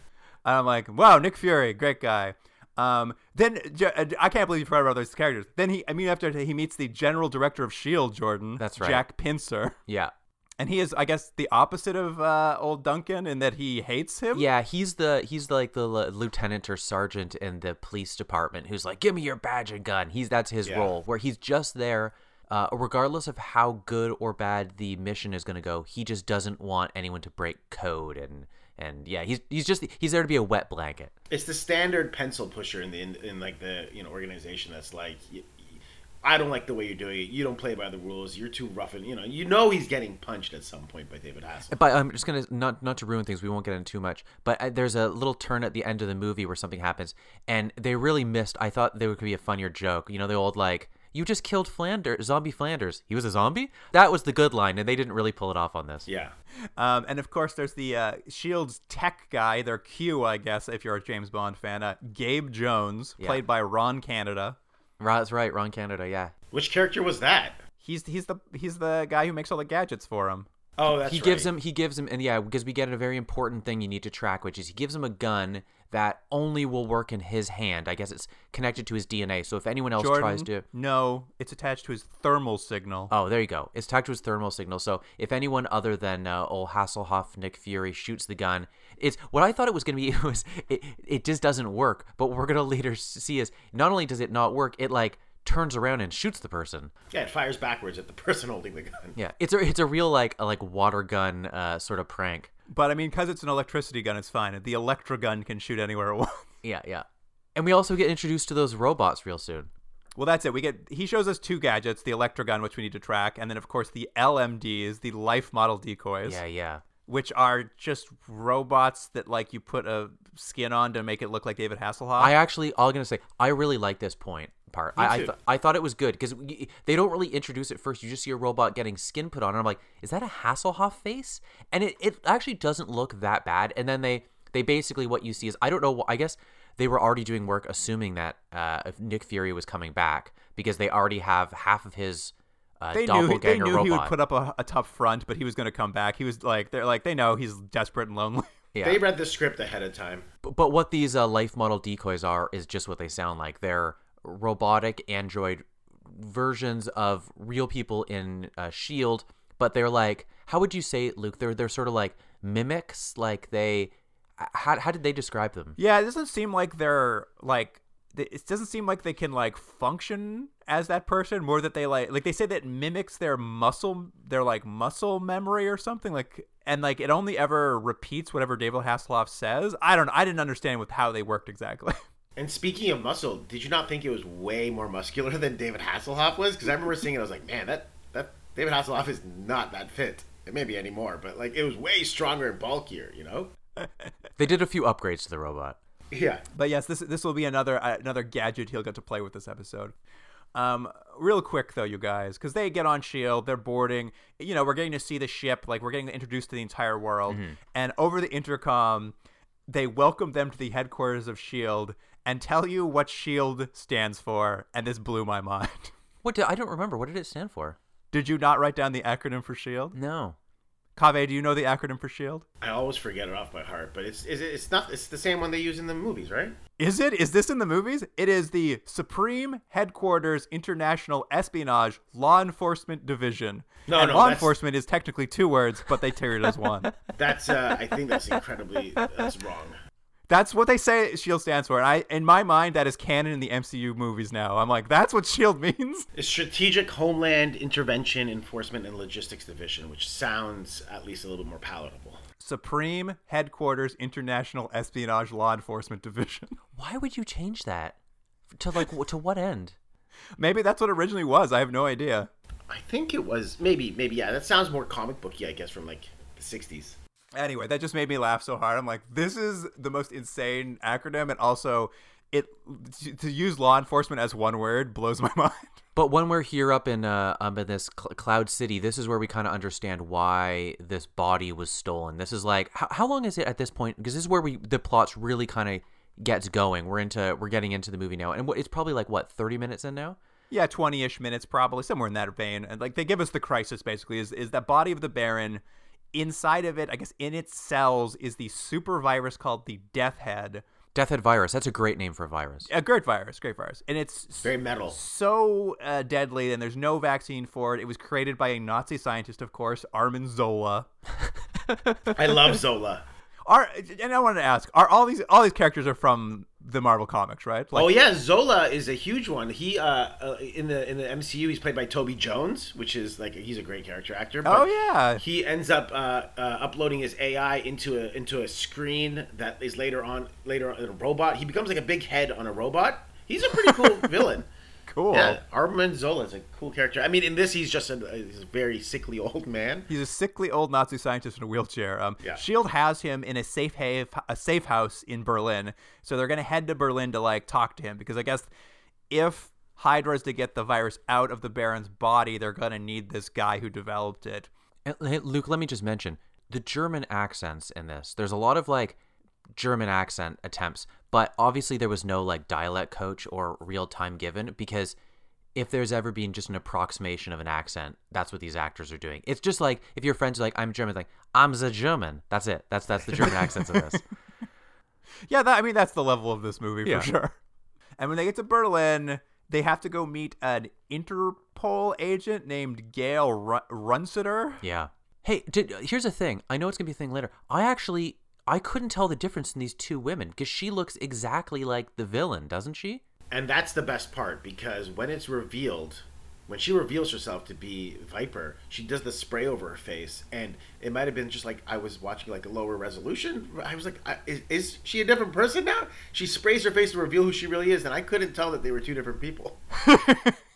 I'm like, wow, Nick Fury, great guy. Um, then uh, I can't believe you forgot about those characters. Then he, I mean, after he meets the general director of Shield, Jordan. That's right. Jack Pincer, Yeah. and he is, I guess, the opposite of uh, old Duncan in that he hates him. Yeah, he's the he's like the li- lieutenant or sergeant in the police department who's like, "Give me your badge and gun." He's that's his Yeah. role, where he's just there, uh, regardless of how good or bad the mission is going to go. He just doesn't want anyone to break code, and and yeah, he's he's just he's there to be a wet blanket. It's the standard pencil pusher in the in, in like the you know organization that's like, I don't like the way you're doing it. You don't play by the rules. You're too rough and you know you know he's getting punched at some point by David Hasselhoff. But I'm just gonna not not to ruin things. We won't get into too much. But uh, there's a little turn at the end of the movie where something happens, and they really missed. I thought there could be a funnier joke. You know, the old like, "You just killed Flanders, zombie Flanders. He was a zombie." That was the good line, and they didn't really pull it off on this. Yeah. Um, and of course, there's the uh, Shield's tech guy, their Q, I guess, if you're a James Bond fan, uh, Gabe Jones, Yeah. played by Ron Canada. Right, That's right, Ron Canada. Yeah, Which character was that? He's he's the he's the guy who makes all the gadgets for him. Oh, that's he gives him he gives him and yeah because we get a very important thing you need to track which is he gives him a gun that only will work in his hand. I guess it's connected to his dna so if anyone else Jordan, tries to no, it's attached to his thermal signal. oh there you go. It's attached to his thermal signal. So if anyone other than uh, old hasselhoff nick fury shoots the gun it's what i thought it was going to be It was it, it just doesn't work. But what we're going to later see is not only does it not work it like turns around and shoots the person. Yeah, it fires backwards at the person holding the gun. yeah it's a it's a real like a, like water gun uh, sort of prank But I mean, because it's an electricity gun, it's fine. The electro gun can shoot anywhere it wants. Yeah, yeah. And we also get introduced to those robots real soon. Well, that's it. We get he shows us two gadgets: the electro gun, which we need to track, and then of course the LMDs, the life model decoys, Yeah, yeah. which are just robots that like you put a skin on to make it look like David Hasselhoff. I actually, all I'm gonna say, I really like this point part. I I, th- I thought it was good because they don't really introduce it first. You just see a robot getting skin put on, and I'm like, is that a Hasselhoff face? And it, it actually doesn't look that bad. And then they they basically what you see is I don't know. I guess they were already doing work assuming that uh, if Nick Fury was coming back because they already have half of his. Uh, they knew, doppelganger they knew robot. he would put up a, a tough front, but he was going to come back. He was like, they're like, they know he's desperate and lonely. yeah. They read the script ahead of time. But, but what these uh, life model decoys are is just what they sound like. They're robotic android versions of real people in uh, Shield, but they're like, how would you say, Luke? They're they're sort of like mimics. Like they, how how did they describe them? Yeah, it doesn't seem like they're like it doesn't seem like they can like function as that person more that they like like they say that mimics their muscle their like muscle memory or something like and like it only ever repeats whatever David Hasselhoff says. I don't I didn't understand with how they worked exactly. And speaking of muscle, did you not think it was way more muscular than David Hasselhoff was? Because I remember seeing it, I was like, man, that that David Hasselhoff is not that fit. It may be anymore, but like it was way stronger and bulkier. You know? They did a few upgrades to the robot. Yeah. But yes, this this will be another uh, another gadget he'll get to play with this episode. Um, real quick though, you guys, because they get on Shield, they're boarding. You know, we're getting to see the ship, like we're getting introduced to the entire world, and over the intercom, they welcome them to the headquarters of Shield and tell you what Shield stands for, and this blew my mind. What did I don't remember. What did it stand for? Did you not write down the acronym for Shield? No. Kaveh, do you know the acronym for Shield? I always forget it off by heart, but it's is it, it's not it's the same one they use in the movies, right? Is it? Is this in the movies? It is the Supreme Headquarters International Espionage Law Enforcement Division. No, and no, law that's- enforcement is technically two words, but they tear it as one. That's uh, I think that's incredibly that's wrong. That's what they say Shield stands for. And I, in my mind, that is canon in the MCU movies now. I'm like, that's what Shield means. It's Strategic Homeland Intervention Enforcement and Logistics Division, which sounds at least a little bit more palatable. Supreme Headquarters International Espionage Law Enforcement Division. Why would you change that? To like to what end? Maybe that's what it originally was. I have no idea. I think it was maybe maybe yeah. That sounds more comic booky, I guess, from like the '60s. Anyway, that just made me laugh so hard. I'm like, this is the most insane acronym, and also, it to- to use law enforcement as one word blows my mind. But when we're here up in uh up in this cl- cloud city, this is where we kind of understand why this body was stolen. This is like how, how long is it at this point? Because this is where we the plots really kind of gets going. We're into we're getting into the movie now, and it's probably like what thirty minutes in now. Yeah, twenty-ish minutes, probably somewhere in that vein. And like they give us the crisis basically is is that body of the Baron inside of it, I guess in its cells is the super virus called the Death Head. Death Head virus. That's a great name for a virus. A great virus, great virus, and it's Very metal. so uh, deadly, and there's no vaccine for it. It was created by a Nazi scientist, of course, Arnim Zola. I love Zola. Are and I wanted to ask: Are all these all these characters are from the Marvel comics, right? Like, oh yeah, Zola is a huge one. He uh, uh in the in the MCU he's played by Toby Jones, which is like he's a great character actor. Oh, yeah. he ends up uh, uh, uploading his AI into a into a screen that is later on later on a robot. He becomes like a big head on a robot. He's a pretty cool villain. Cool. Yeah, Arnim Zola is a cool character. I mean, in this he's just a, he's a very sickly old man. He's a sickly old Nazi scientist in a wheelchair. Um, Yeah. Shield has him in a safe have, a safe house in Berlin, so they're gonna head to Berlin to like talk to him because I guess if Hydra is to get the virus out of the Baron's body, they're gonna need this guy who developed it. Hey, Luke, let me just mention the German accents in this. There's a lot of like German accent attempts, but obviously there was no like dialect coach or real time given because if there's ever been just an approximation of an accent, that's what these actors are doing. It's just like if your friends are like, "I'm German," like "I'm the German." That's it. That's that's the German accents of this. Yeah, that, I mean that's the level of this movie Yeah. for sure. And when they get to Berlin, they have to go meet an Interpol agent named Gail Runciter. Yeah. Hey, did, here's the thing. I know it's gonna be a thing later. I actually I couldn't tell the difference in these two women because she looks exactly like the villain, doesn't she? And that's the best part because when it's revealed, when she reveals herself to be Viper, she does the spray over her face, and it might have been just like I was watching like a lower resolution. I was like, I- is, is she a different person now? She sprays her face to reveal who she really is, and I couldn't tell that they were two different people.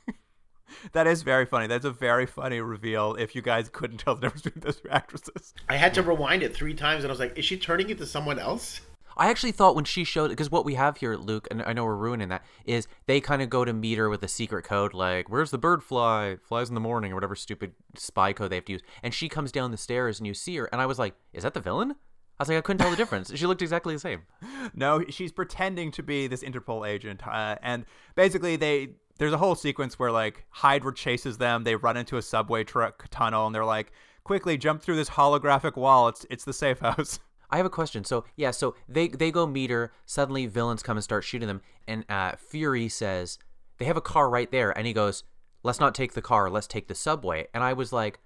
That is very funny. That's a very funny reveal. If you guys couldn't tell the difference between those two actresses, I had to rewind it three times, and I was like, is she turning into someone else? I actually thought when she showed because what we have here, Luke, and I know we're ruining that, is they kind of go to meet her with a secret code, like "Where's the bird fly? Flies in the morning" or whatever stupid spy code they have to use. And she comes down the stairs, and you see her, and I was like, "Is that the villain?" I was like, I couldn't tell the difference. She looked exactly the same. no, she's pretending to be this Interpol agent, uh, and basically they there's a whole sequence where like Hydra chases them. They run into a subway truck tunnel, and they're like, "Quickly, jump through this holographic wall. It's it's the safe house." I have a question. So yeah, so they they go meet her. Suddenly, villains come and start shooting them, and uh, Fury says they have a car right there, and he goes, "Let's not take the car. Let's take the subway." And I was like,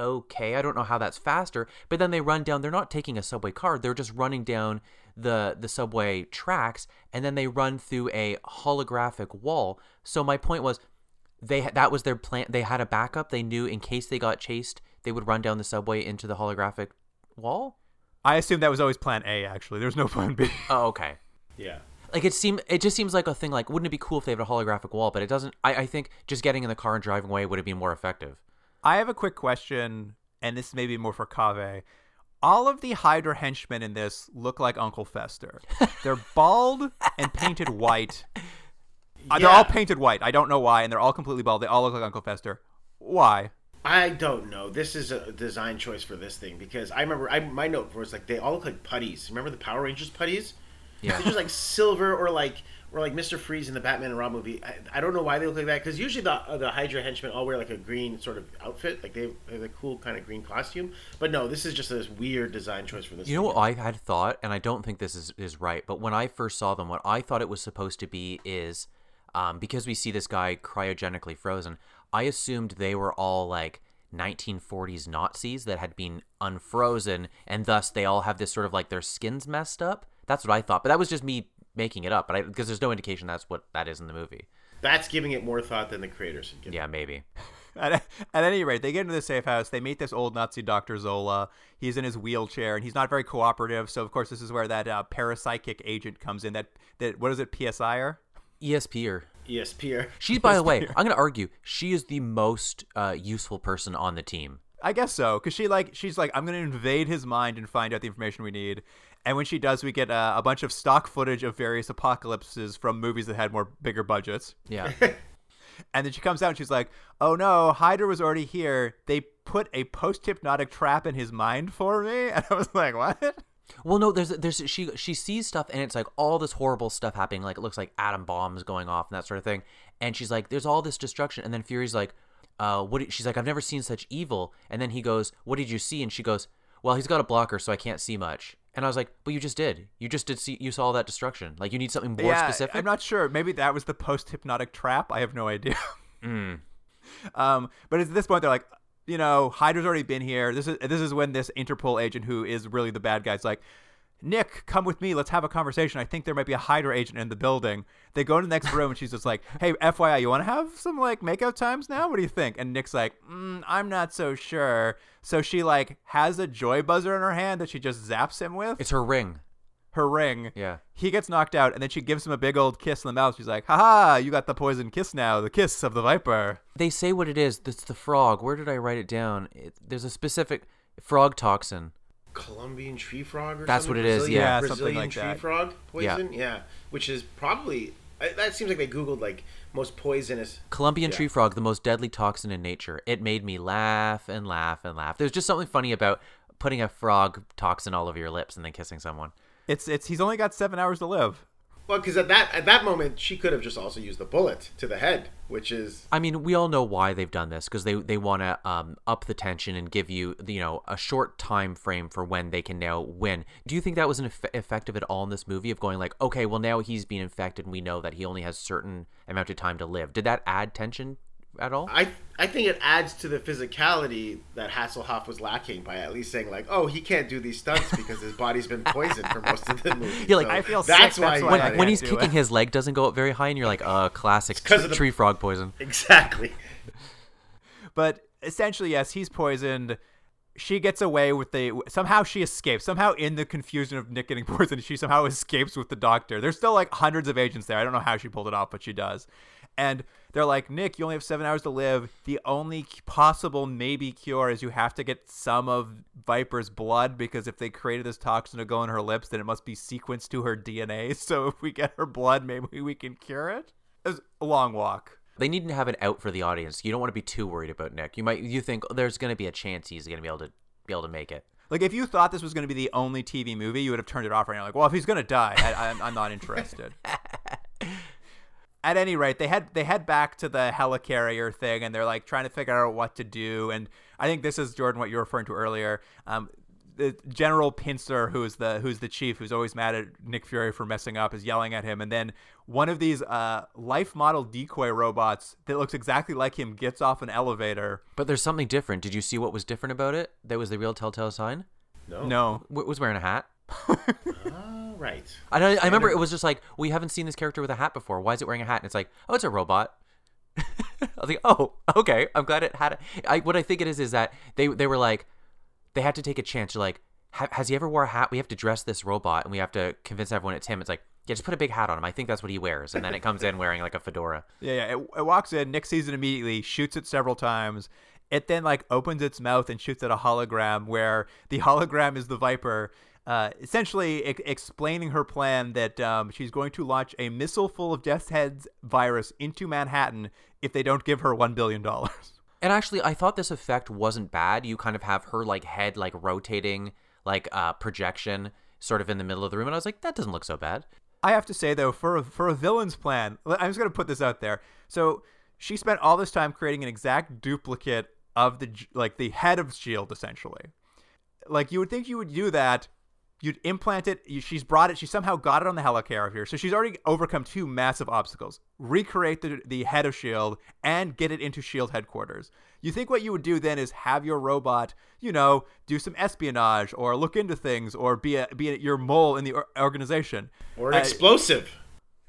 "Okay, I don't know how that's faster." But then they run down. They're not taking a subway car. They're just running down the the subway tracks, and then they run through a holographic wall. So my point was, they that was their plan. They had a backup. They knew in case they got chased, they would run down the subway into the holographic wall. I assume that was always Plan A. Actually, there's no Plan B. Oh, okay. Yeah. Like it seem it just seems like a thing like wouldn't it be cool if they had a holographic wall, but it doesn't I, I think just getting in the car and driving away would have been more effective. I have a quick question, and this may be more for Kaveh. All of the Hydra henchmen in this look like Uncle Fester. They're bald and painted white. Uh, They're all painted white. I don't know why, and they're all completely bald. They all look like Uncle Fester. Why? I don't know. This is a design choice for this thing because I remember I my note was like they all look like putties. Remember the Power Rangers putties? Yeah. They're just like silver or like or like Mister Freeze in the Batman and Robin movie. I, I don't know why they look like that because usually the uh, the Hydra henchmen all wear like a green sort of outfit, like they have a cool kind of green costume. But no, this is just this weird design choice for this. You know thing. what I had thought, and I don't think this is, is right, but when I first saw them, what I thought it was supposed to be is um, because we see this guy cryogenically frozen, I assumed they were all like 1940s Nazis that had been unfrozen, and thus they all have this sort of like their skins messed up. That's what I thought, but that was just me making it up. But because there's no indication that's what that is in the movie. That's giving it more thought than the creators. had given. Yeah, maybe. At, at any rate, they get into the safe house. They meet this old Nazi Dr. Zola. He's in his wheelchair, and he's not very cooperative. So, of course, this is where that uh, parapsychic agent comes in. That, that what is it, PSIer? ESP or Yes, Pierre. She, by the way, I'm going to argue she is the most uh, useful person on the team. I guess so, because she like she's like I'm gonna invade his mind and find out the information we need. And when she does, we get uh, a bunch of stock footage of various apocalypses from movies that had more bigger budgets. Yeah. And then she comes out and she's like, "Oh no, Hydra was already here. They put a post hypnotic trap in his mind for me." And I was like, "What?" Well, no, there's there's she she sees stuff and it's like all this horrible stuff happening. Like it looks like atom bombs going off and that sort of thing. And she's like, "There's all this destruction." And then Fury's like, "Uh, what?" She's like, "I've never seen such evil." And then he goes, "What did you see?" And she goes, well, he's got a blocker, so I can't see much. And I was like, but you just did. You just did see. You saw all that destruction. Like you need something more yeah, specific. I'm not sure. Maybe that was the post hypnotic trap. I have no idea. Um, but at this point, they're like, you know, Hydra's already been here. This is this is when this Interpol agent, who is really the bad guy, is like, Nick, come with me. Let's have a conversation. I think there might be a Hydra agent in the building. They go to the next room, and she's just like, "Hey, FYI, you want to have some like makeout times now? What do you think?" And Nick's like, mm, "I'm not so sure." So she like has a joy buzzer in her hand that she just zaps him with It's her ring. her ring. Yeah. He gets knocked out, and then she gives him a big old kiss in the mouth. She's like, "Haha, you got the poison kiss now, the kiss of the viper." They say what it is. It's the frog. Where did I write it down? It, there's a specific frog toxin. Colombian tree frog or That's something? what it is, Brazilian- yeah. Yeah, something Brazilian like tree that. frog poison. Yeah. which is probably I- that seems like they googled like most poisonous. Colombian Yeah. tree frog, the most deadly toxin in nature. It made me laugh and laugh and laugh. There's just something funny about putting a frog toxin all over your lips and then kissing someone. It's it's he's only got seven hours to live. Well, because at that at that moment she could have just also used the bullet to the head, which is I mean, we all know why they've done this because they they want to um, up the tension and give you you know a short time frame for when they can now win. Do you think that was an eff- effective at all in this movie of going like, okay, well now he's being infected and we know that he only has certain amount of time to live. Did that add tension at all? I I think it adds to the physicality that Hasselhoff was lacking by at least saying like, oh, he can't do these stunts because his body's been poisoned for most of the movie. Yeah, like, So I feel that's sick, why that's why when, I when he's do kicking it. his leg doesn't go up very high and you're like, uh, classic tr- the- tree frog poison. exactly. But essentially, yes, he's poisoned. She gets away with the somehow she escapes. Somehow in the confusion of Nick getting poisoned, she somehow escapes with the doctor. There's still like hundreds of agents there. I don't know how she pulled it off, but she does. And they're like, Nick, you only have seven hours to live. The only possible maybe cure is you have to get some of Viper's blood because if they created this toxin to go in her lips, then it must be sequenced to her DNA. So if we get her blood, maybe we can cure it. It was a long walk. They need to have it out for the audience. You don't want to be too worried about Nick. You might you think oh, there's going to be a chance he's going to be able to be able to make it. Like if you thought this was going to be the only TV movie, you would have turned it off right now. Like, well, if he's going to die, I, I'm, I'm not interested. At any rate, they head they head back to the helicarrier thing, and they're like trying to figure out what to do. And I think this is Jordan, what you were referring to earlier. Um, the General Pincer, who's the who's the chief, who's always mad at Nick Fury for messing up, is yelling at him. And then one of these uh, life model decoy robots that looks exactly like him gets off an elevator. But there's something different. Did you see what was different about it? That was the real telltale sign. No. No, W- was wearing a hat. Right. I, don't- I remember it was just like we haven't seen this character with a hat before. Why is it wearing a hat? And it's like, oh, it's a robot. I was like, oh, okay. I'm glad it had. A, I, what I think it is is that they they were like, they had to take a chance. They're like, has he ever wore a hat? We have to dress this robot, and we have to convince everyone it's him. It's like, yeah, just put a big hat on him. I think that's what he wears, and then it comes in wearing like a fedora. Yeah, yeah. It, it walks in. Nick sees it immediately, shoots it several times. It then like opens its mouth and shoots at a hologram, where the hologram is the Viper, uh, essentially e- explaining her plan that um, she's going to launch a missile full of Death's Heads virus into Manhattan if they don't give her one billion dollars. And actually, I thought this effect wasn't bad. You kind of have her like head like rotating like uh projection sort of in the middle of the room, and I was like, that doesn't look so bad. I have to say though, for a, for a villain's plan, I'm just gonna put this out there. So she spent all this time creating an exact duplicate of the like the head of Shield, essentially. Like you would think you would do that. You'd implant it. You, she's brought it. She somehow got it on the helicarrier. So she's already overcome two massive obstacles: recreate the the head of Shield and get it into Shield headquarters. You think what you would do then is have your robot, you know, do some espionage or look into things or be a be a, your mole in the organization Or an Uh, explosive.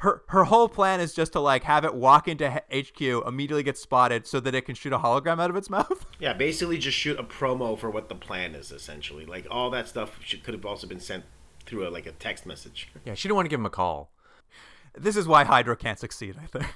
Her her whole plan is just to like have it walk into HQ, immediately get spotted, so that it can shoot a hologram out of its mouth. Yeah, basically just shoot a promo for what the plan is. Essentially, like all that stuff should, could have also been sent through a, like a text message. Yeah, she didn't want to give him a call. this is why Hydra can't succeed, I think.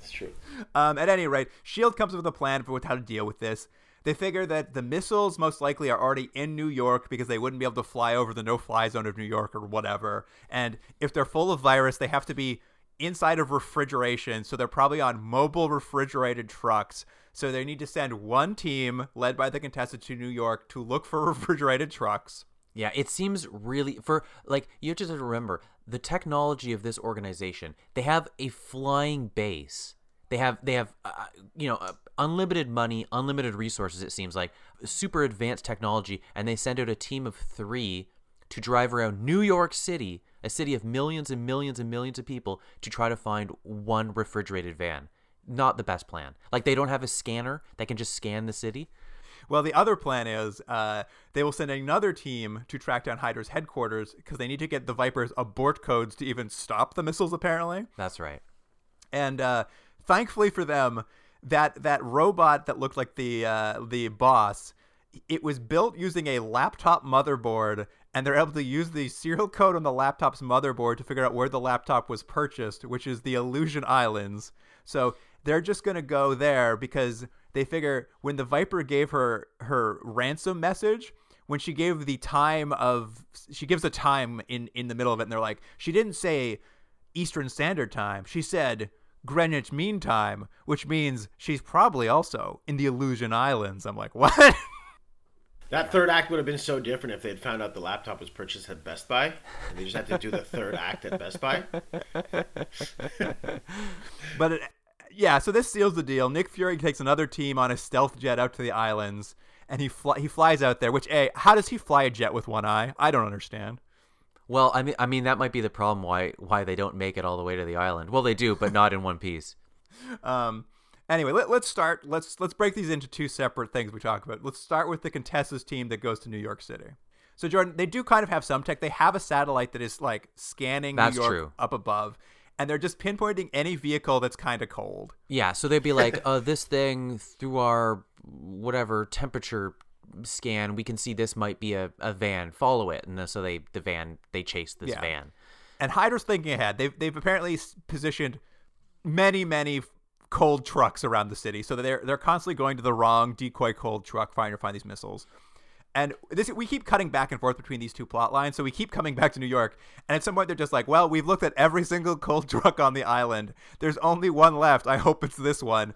It's true. Um, at any rate, Shield comes up with a plan for how to deal with this. They figure that the missiles most likely are already in New York because they wouldn't be able to fly over the no-fly zone of New York or whatever. And if they're full of virus, they have to be inside of refrigeration, so they're probably on mobile refrigerated trucks. So they need to send one team led by the Contessa to New York to look for refrigerated trucks. Yeah, it seems really for like you have to remember the technology of this organization. They have a flying base They have they have uh, you know uh, unlimited money, unlimited resources. It seems like super advanced technology, and they send out a team of three to drive around New York City, a city of millions and millions and millions of people, to try to find one refrigerated van. Not the best plan. Like they don't have a scanner that can just scan the city. Well, the other plan is uh, they will send another team to track down Hydra's headquarters because they need to get the Vipers abort codes to even stop the missiles. Apparently, That's right. and uh, thankfully for them, that that robot that looked like the uh, the boss, it was built using a laptop motherboard, and they're able to use the serial code on the laptop's motherboard to figure out where the laptop was purchased, which is the Aleutian Islands. So they're just gonna go there because they figure when the Viper gave her her ransom message. When she gave the time of, she gives a time in in the middle of it, and they're like, she didn't say Eastern Standard Time. She said Greenwich Mean Time, which means she's probably also in the Aleutian Islands. I'm like, what? That third act would have been so different if they had found out the laptop was purchased at Best Buy. And they just had to do the third act at Best Buy. but it, yeah, so this seals the deal. Nick Fury takes another team on a stealth jet out to the islands, and he fly, he flies out there. Which, a, how does he fly a jet with one eye? I don't understand. Well, I mean, I mean that might be the problem why why they don't make it all the way to the island. Well, they do, but not in one piece. Um, anyway, let, let's start. Let's let's break these into two separate things we talk about. Let's start with the Contessa's team that goes to New York City. So Jordan, they do kind of have some tech. They have a satellite that is like scanning That's New York true. up above, and they're just pinpointing any vehicle that's kind of cold. Yeah, so they'd be like, uh, this thing through our whatever temperature scan, we can see this might be a, a van. Follow it, and so they the van they chase this Yeah. van. And Hydra's thinking ahead. They've they've apparently positioned many many cold trucks around the city, so that they're they're constantly going to the wrong decoy cold truck trying to find these missiles. And this we keep cutting back and forth between these two plot lines, so we keep coming back to New York. And at some point, they're just like, "Well, we've looked at every single cold truck on the island. There's only one left. I hope it's this one."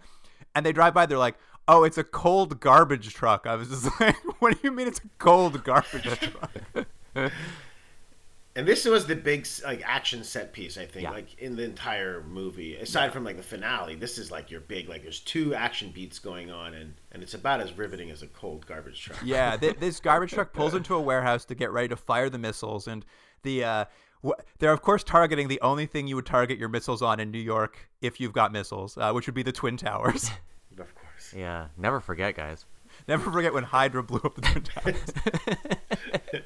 And they drive by. They're like, "Oh, it's a cold garbage truck." I was just like, "What do you mean it's a cold garbage truck?" And this was the big like action set piece, I think, Yeah. like in the entire movie. Aside from like the finale, this is like your big like there's two action beats going on, and and it's about as riveting as a cold garbage truck. Yeah, th- this garbage truck pulls into a warehouse to get ready to fire the missiles, and the uh, they're of course targeting the only thing you would target your missiles on in New York if you've got missiles, uh, which would be the twin towers. Yeah, never forget, guys. Never forget when Hydra blew up the twin towers.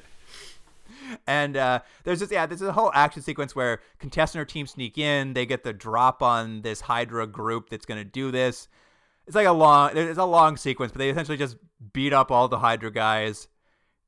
and uh, there's this yeah, there's a whole action sequence where Contessa or team sneak in, they get the drop on this Hydra group that's gonna do this. It's like a long, it's a long sequence, but they essentially just beat up all the Hydra guys,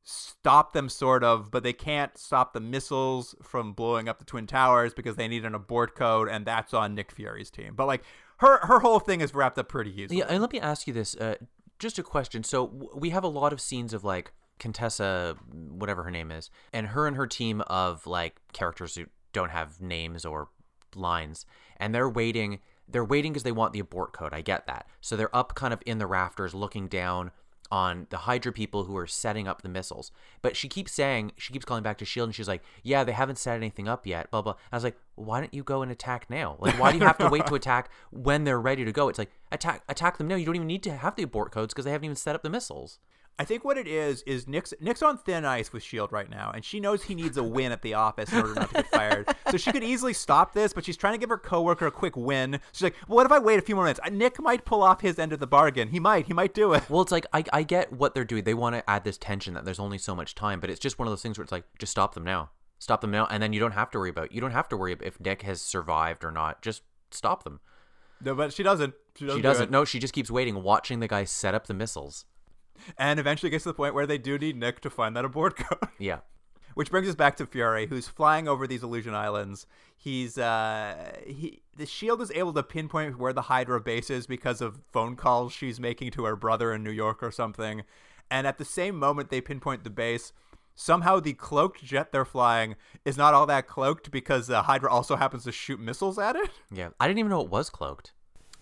stop them sort of, but they can't stop the missiles from blowing up the twin towers because they need an abort code, and that's on Nick Fury's team. But like her, her whole thing is wrapped up pretty easily. Yeah, and let me ask you this. Uh, just a question. So w- we have a lot of scenes of like Contessa, whatever her name is, and her and her team of like characters who don't have names or lines, and they're waiting. They're waiting because they want the abort code. I get that. So they're up kind of in the rafters looking down on the Hydra people who are setting up the missiles. But she keeps saying, she keeps calling back to S.H.I.E.L.D. and she's like, yeah, they haven't set anything up yet, blah, blah. I was like, why don't you go and attack now? Like, why do you have to wait to attack when they're ready to go? It's like, attack attack them now. You don't even need to have the abort codes because they haven't even set up the missiles. I think what it is is Nick's Nick's on thin ice with Shield right now, and she knows he needs a win at the office in order not to get fired. so she could easily stop this, but she's trying to give her coworker a quick win. She's like, well, "What if I wait a few more minutes? Uh, Nick might pull off his end of the bargain. He might. He might do it." Well, it's like, I, I get what they're doing. They want to add this tension that there's only so much time, but it's just one of those things where it's like, just stop them now. Stop them now. And then you don't have to worry about, you don't have to worry if Nick has survived or not. Just stop them. No, but she doesn't. She doesn't. She doesn't. it. No, she just keeps waiting, watching the guy set up the missiles. And eventually gets to the point where they do need Nick to find that abort code. Yeah. Which brings us back to Fury, who's flying over these Aleutian islands. He's uh he the shield is able to pinpoint where the Hydra base is because of phone calls she's making to her brother in New York or something. And at the same moment they pinpoint the base, somehow the cloaked jet they're flying is not all that cloaked because uh, Hydra also happens to shoot missiles at it. Yeah. I didn't even know it was cloaked.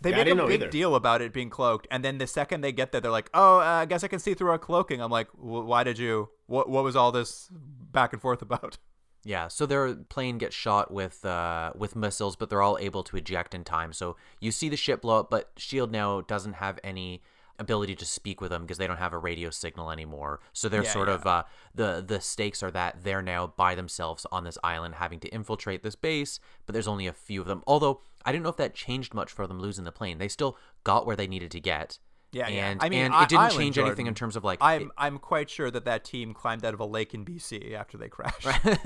They Yeah, make a big either. deal about it being cloaked, and then the second they get there, they're like, "Oh, uh, I guess I can see through our cloaking." I'm like, "Wh- "Why did you? What? What was all this back and forth about?" Yeah, so their plane gets shot with uh, with missiles, but they're all able to eject in time. So you see the ship blow up, but Shield now doesn't have any ability to speak with them because they don't have a radio signal anymore. So they're Yeah, sort yeah. of uh, the the stakes are that they're now by themselves on this island, having to infiltrate this base. But there's only a few of them. Although I didn't know if that changed much for them losing the plane. They still got where they needed to get. Yeah, yeah. and I mean, and I- it didn't Island change anything in terms of like I'm I'm quite sure that that team climbed out of a lake in BC after they crashed.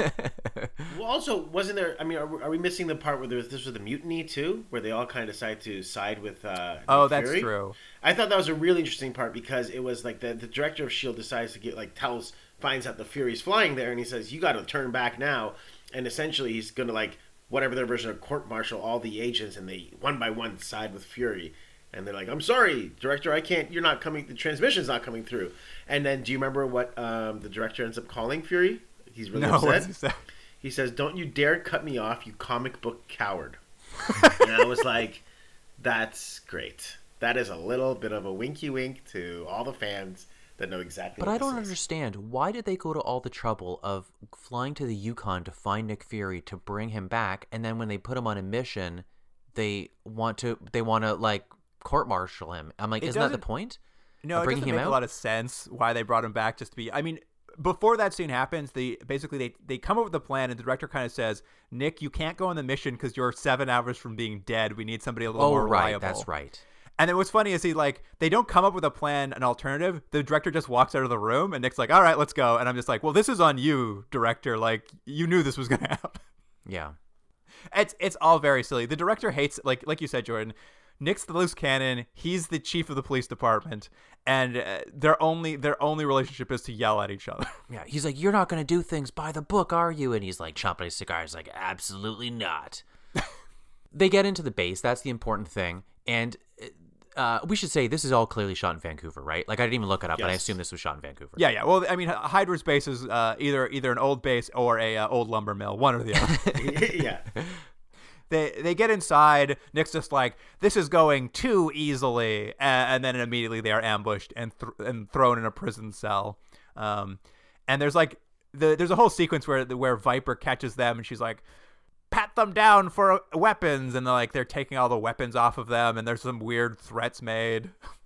Well, also, wasn't there? I mean, are, we- are we missing the part where there was, this was the mutiny too, where they all kind of decided to side with? Uh, Oh, Nick that's Fury? true. I thought that was a really interesting part because it was like the the director of Shield decides to get like tells finds out the Fury's flying there, and he says you got to turn back now, and essentially he's gonna like whatever their version of court martial all the agents, and they one by one side with Fury. And they're like, "I'm sorry, director, I can't. You're not coming. The transmission's not coming through." And then, do you remember what um, the director ends up calling Fury? He's really No, upset. he say? He says, "Don't you dare cut me off, you comic book coward." and I was like, "That's great. That is a little bit of a winky wink to all the fans that know exactly." But I don't is. understand why did they go to all the trouble of flying to the Yukon to find Nick Fury to bring him back, and then when they put him on a mission, they want to they want to like court martial him. I'm like, It isn't that the point? No, it doesn't him make out? a lot of sense why they brought him back just to be. I mean, before that scene happens, they basically they they come up with a plan, and the director kind of says, "Nick, you can't go on the mission because you're seven hours from being dead. We need somebody a little Oh more right, reliable." that's right. And then what's funny is he like they don't come up with a plan, an alternative. The director just walks out of the room, and Nick's like, "All right, let's go." And I'm just like, "Well, this is on you, director. Like you knew this was gonna happen." Yeah. It's it's all very silly. The director hates like like you said, Jordan. Nick's the loose cannon. He's the chief of the police department, and uh, their only their only relationship is to yell at each other. Yeah, he's like, "You're not going to do things by the book, are you?" And he's like chomping his cigar. He's like, "Absolutely not." they get into the base. That's the important thing. And uh, we should say this is all clearly shot in Vancouver, right? Like I didn't even look it up, but I assume this was shot in Vancouver. yeah, yeah. Well, I mean, Hydra's base is uh, either either an old base or a uh, old lumber mill, one or the other. yeah. They they get inside. Nick's just like, "This is going too easily," and, and then immediately they are ambushed and th- and thrown in a prison cell. Um, and there's like the there's a whole sequence where where Viper catches them, and she's like, "Pat them down for weapons," and they're like they're taking all the weapons off of them, and there's some weird threats made.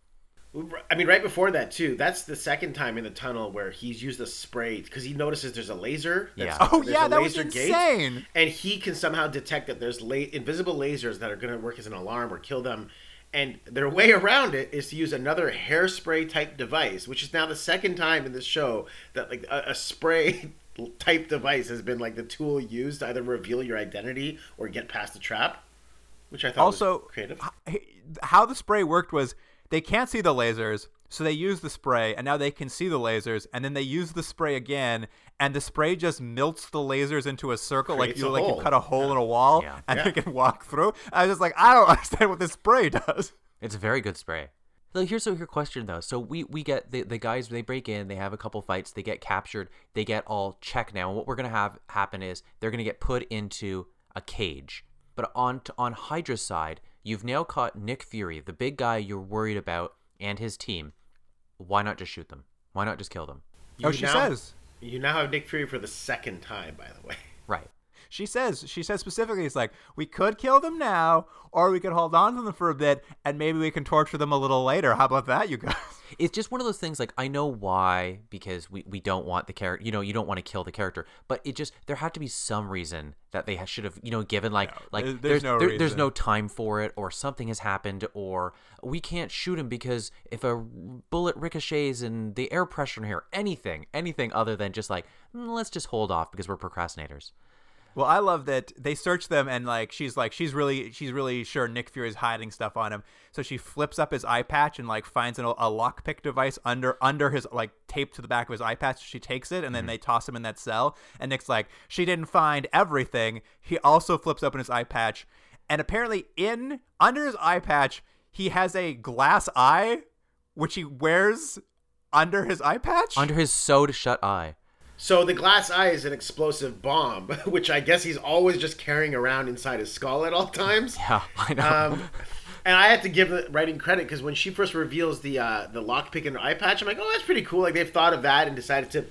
I mean, right before that too. That's the second time in the tunnel where he's used a spray because he notices there's a laser. that's- Yeah. Oh yeah, a that was laser gate, insane. and he can somehow detect that there's la- invisible lasers that are going to work as an alarm or kill them. And their way around it is to use another hairspray type device, which is now the second time in this show that like a, a spray type device has been like the tool used to either reveal your identity or get past the trap. Which I thought also was creative. how the spray worked was they can't see the lasers so they use the spray and now they can see the lasers and then they use the spray again and the spray just melts the lasers into a circle like you a like you cut a hole in a wall Yeah. and Yeah. they can walk through i was just like i don't understand what this spray does It's a very good spray. So here's a here question though. So we we get the the guys they break in, they have a couple fights, they get captured, they get all checked now. And what we're gonna have happen is they're gonna get put into a cage. But on on Hydra's side, you've now caught Nick Fury, the big guy you're worried about, and his team. Why not just shoot them? Why not just kill them? You oh You she now- says You now have Nick Fury for the second time, by the way. She says she says specifically it's like we could kill them now or we could hold on to them for a bit and maybe we can torture them a little later. How about that you guys? It's just one of those things like i know why because we, we don't want the character you know you don't want to kill the character but it just there had to be some reason that they should have you know given like like there's there's no there- there's no time for it or something has happened or we can't shoot him because if a bullet ricochets and the air pressure in here anything anything other than just like "Mm, let's just hold off because we're procrastinators Well, I love that they search them and like she's like she's really she's really sure Nick Fury's hiding stuff on him. So she flips up his eye patch and like finds an, a lockpick device under under his like taped to the back of his eye patch. She takes it and then mm-hmm. they toss him in that cell. And Nick's like she didn't find everything. He also flips open his eye patch, and apparently in under his eye patch he has a glass eye, which he wears under his eye patch. under his sewed shut eye So the glass eye is an explosive bomb, which I guess he's always just carrying around inside his skull at all times. yeah i know Um, and I have to give the writing credit because when she first reveals the uh, the lockpick in her eye patch, I'm like, oh, that's pretty cool. Like they've thought of that and decided to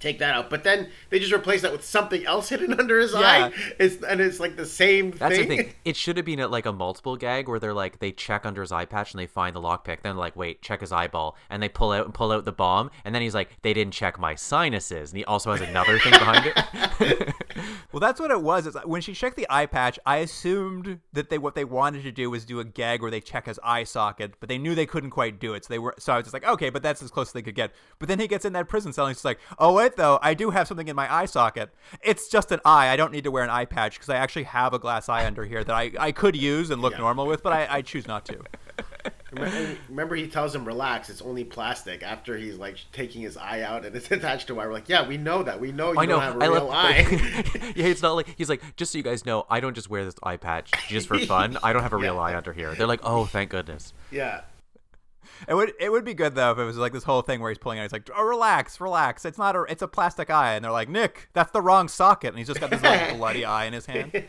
take that out. But then they just replace that with something else hidden under his Yeah. eye. It's and it's like the same That's thing. the thing. It should have been a, like a multiple gag where they're like they check under his eye patch and they find the lockpick. Then like wait, check his eyeball, and they pull out and pull out the bomb. And then he's like, they didn't check my sinuses, and he also has another thing behind it. Well, that's what it was. Is when she checked the eye patch, I assumed that they what they wanted to do was do a gag where they check his eye socket, but they knew they couldn't quite do it. So they were so I was just like, okay, but that's as close as they could get. But then he gets in that prison cell and he's like, oh wait though, I do have something in my eye socket. It's just an eye. I don't need to wear an eye patch because I actually have a glass eye under here that I, I could use and look Yeah. normal with, but I, I choose not to. Remember, remember he tells him relax. It's only plastic. After he's like taking his eye out and it's attached to wire. We're like, yeah, we know that. We know you I know. don't have a I real love. eye. yeah, it's not like he's like. Just so you guys know, I don't just wear this eye patch just for fun. I don't have a real Yeah. eye under here. They're like, oh, thank goodness. yeah. It would it would be good though if it was like this whole thing where he's pulling out. He's like, oh, relax, relax. It's not a it's a plastic eye, and they're like, Nick, that's the wrong socket, and he's just got this little bloody eye in his hand.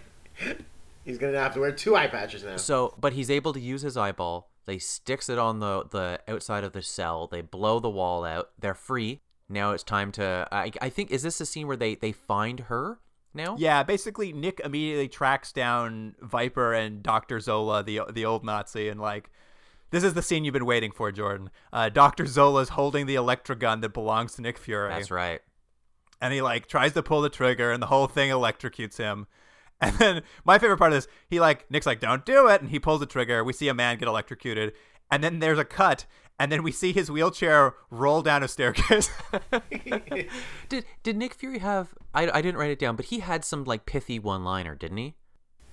He's gonna have to wear two eye patches now. So, but he's able to use his eyeball. They sticks it on the the outside of the cell. They blow the wall out. They're free. Now it's time to. I, I think is this a scene where they they find her now? Yeah, basically, Nick immediately tracks down Viper and Doctor Zola, the the old Nazi, and like, this is the scene you've been waiting for, Jordan. Uh, Doctor Zola's holding the electro gun that belongs to Nick Fury, that's right. and he like tries to pull the trigger, and the whole thing electrocutes him. And then my favorite part of this, he like Nick's like, "Don't do it," and he pulls the trigger. We see a man get electrocuted, and then there's a cut, and then we see his wheelchair roll down a staircase. Did did Nick Fury have? I, I didn't write it down, but he had some like pithy one liner, didn't he?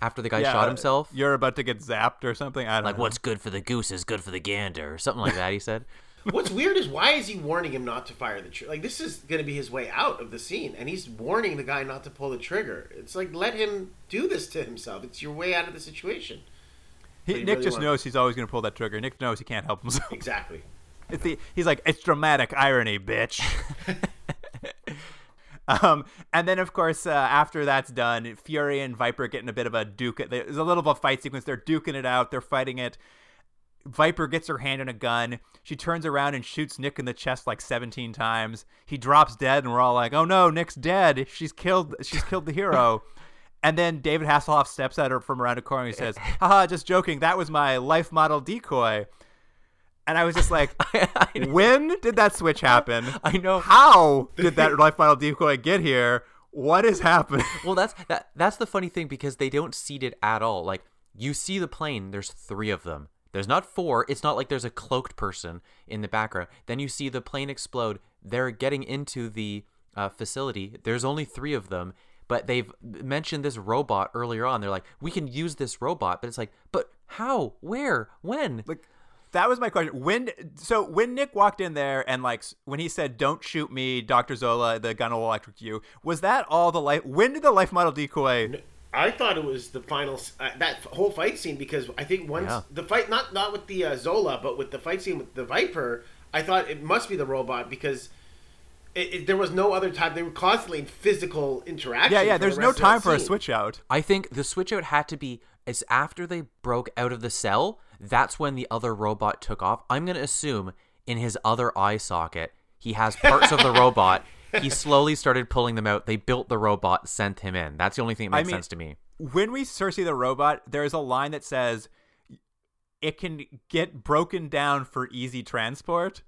After the guy Yeah, shot himself, You're about to get zapped or something. I don't like know. what's good for the goose is good for the gander, or something like that. He said. What's weird is why is he warning him not to fire the trigger? Like this is gonna be his way out of the scene, and he's warning the guy not to pull the trigger. It's like let him do this to himself. It's your way out of the situation. He, Nick really just knows he's always going to pull that trigger. Nick knows he can't help himself. Exactly. It's the, he's like, it's dramatic irony, bitch. um, and then, of course, uh, after that's done, Fury and Viper get in a bit of a duke. There's a little bit of a fight sequence. They're duking it out. They're fighting it. Viper gets her hand on a gun. She turns around and shoots Nick in the chest like 17 times. He drops dead, and we're all like, "Oh no, Nick's dead. She's killed. She's killed the hero." and then David Hasselhoff steps at her from around a corner. and He says, "Haha, just joking. That was my life model decoy." And I was just like, "When did that switch happen? I know. How did that life model decoy get here? What is happening?" Well, that's that. That's the funny thing because they don't seed it at all. Like you see the plane, there's three of them. There's not four. It's not like there's a cloaked person in the background. Then you see the plane explode. They're getting into the uh, facility. There's only three of them, but they've mentioned this robot earlier on. They're like, we can use this robot, but it's like, but how, where, when? like that was my question when so when nick walked in there and like when he said don't shoot me dr zola the gun will electrocute you was that all the life when did the life model decoy I thought it was the final uh, that whole fight scene because I think once Yeah. the fight not not with the uh, Zola but with the fight scene with the Viper, I thought it must be the robot because it, it, there was no other time. They were constantly in physical interaction. yeah yeah for the there's no rest of that time for a switch out I think the switch out had to be as after they broke out of the cell. That's when the other robot took off. I'm gonna assume in his other eye socket he has parts of the robot. He slowly started pulling them out. They built the robot, sent him in. That's the only thing that I makes mean- sense to me. when we see the robot there's a line that says it can get broken down for easy transport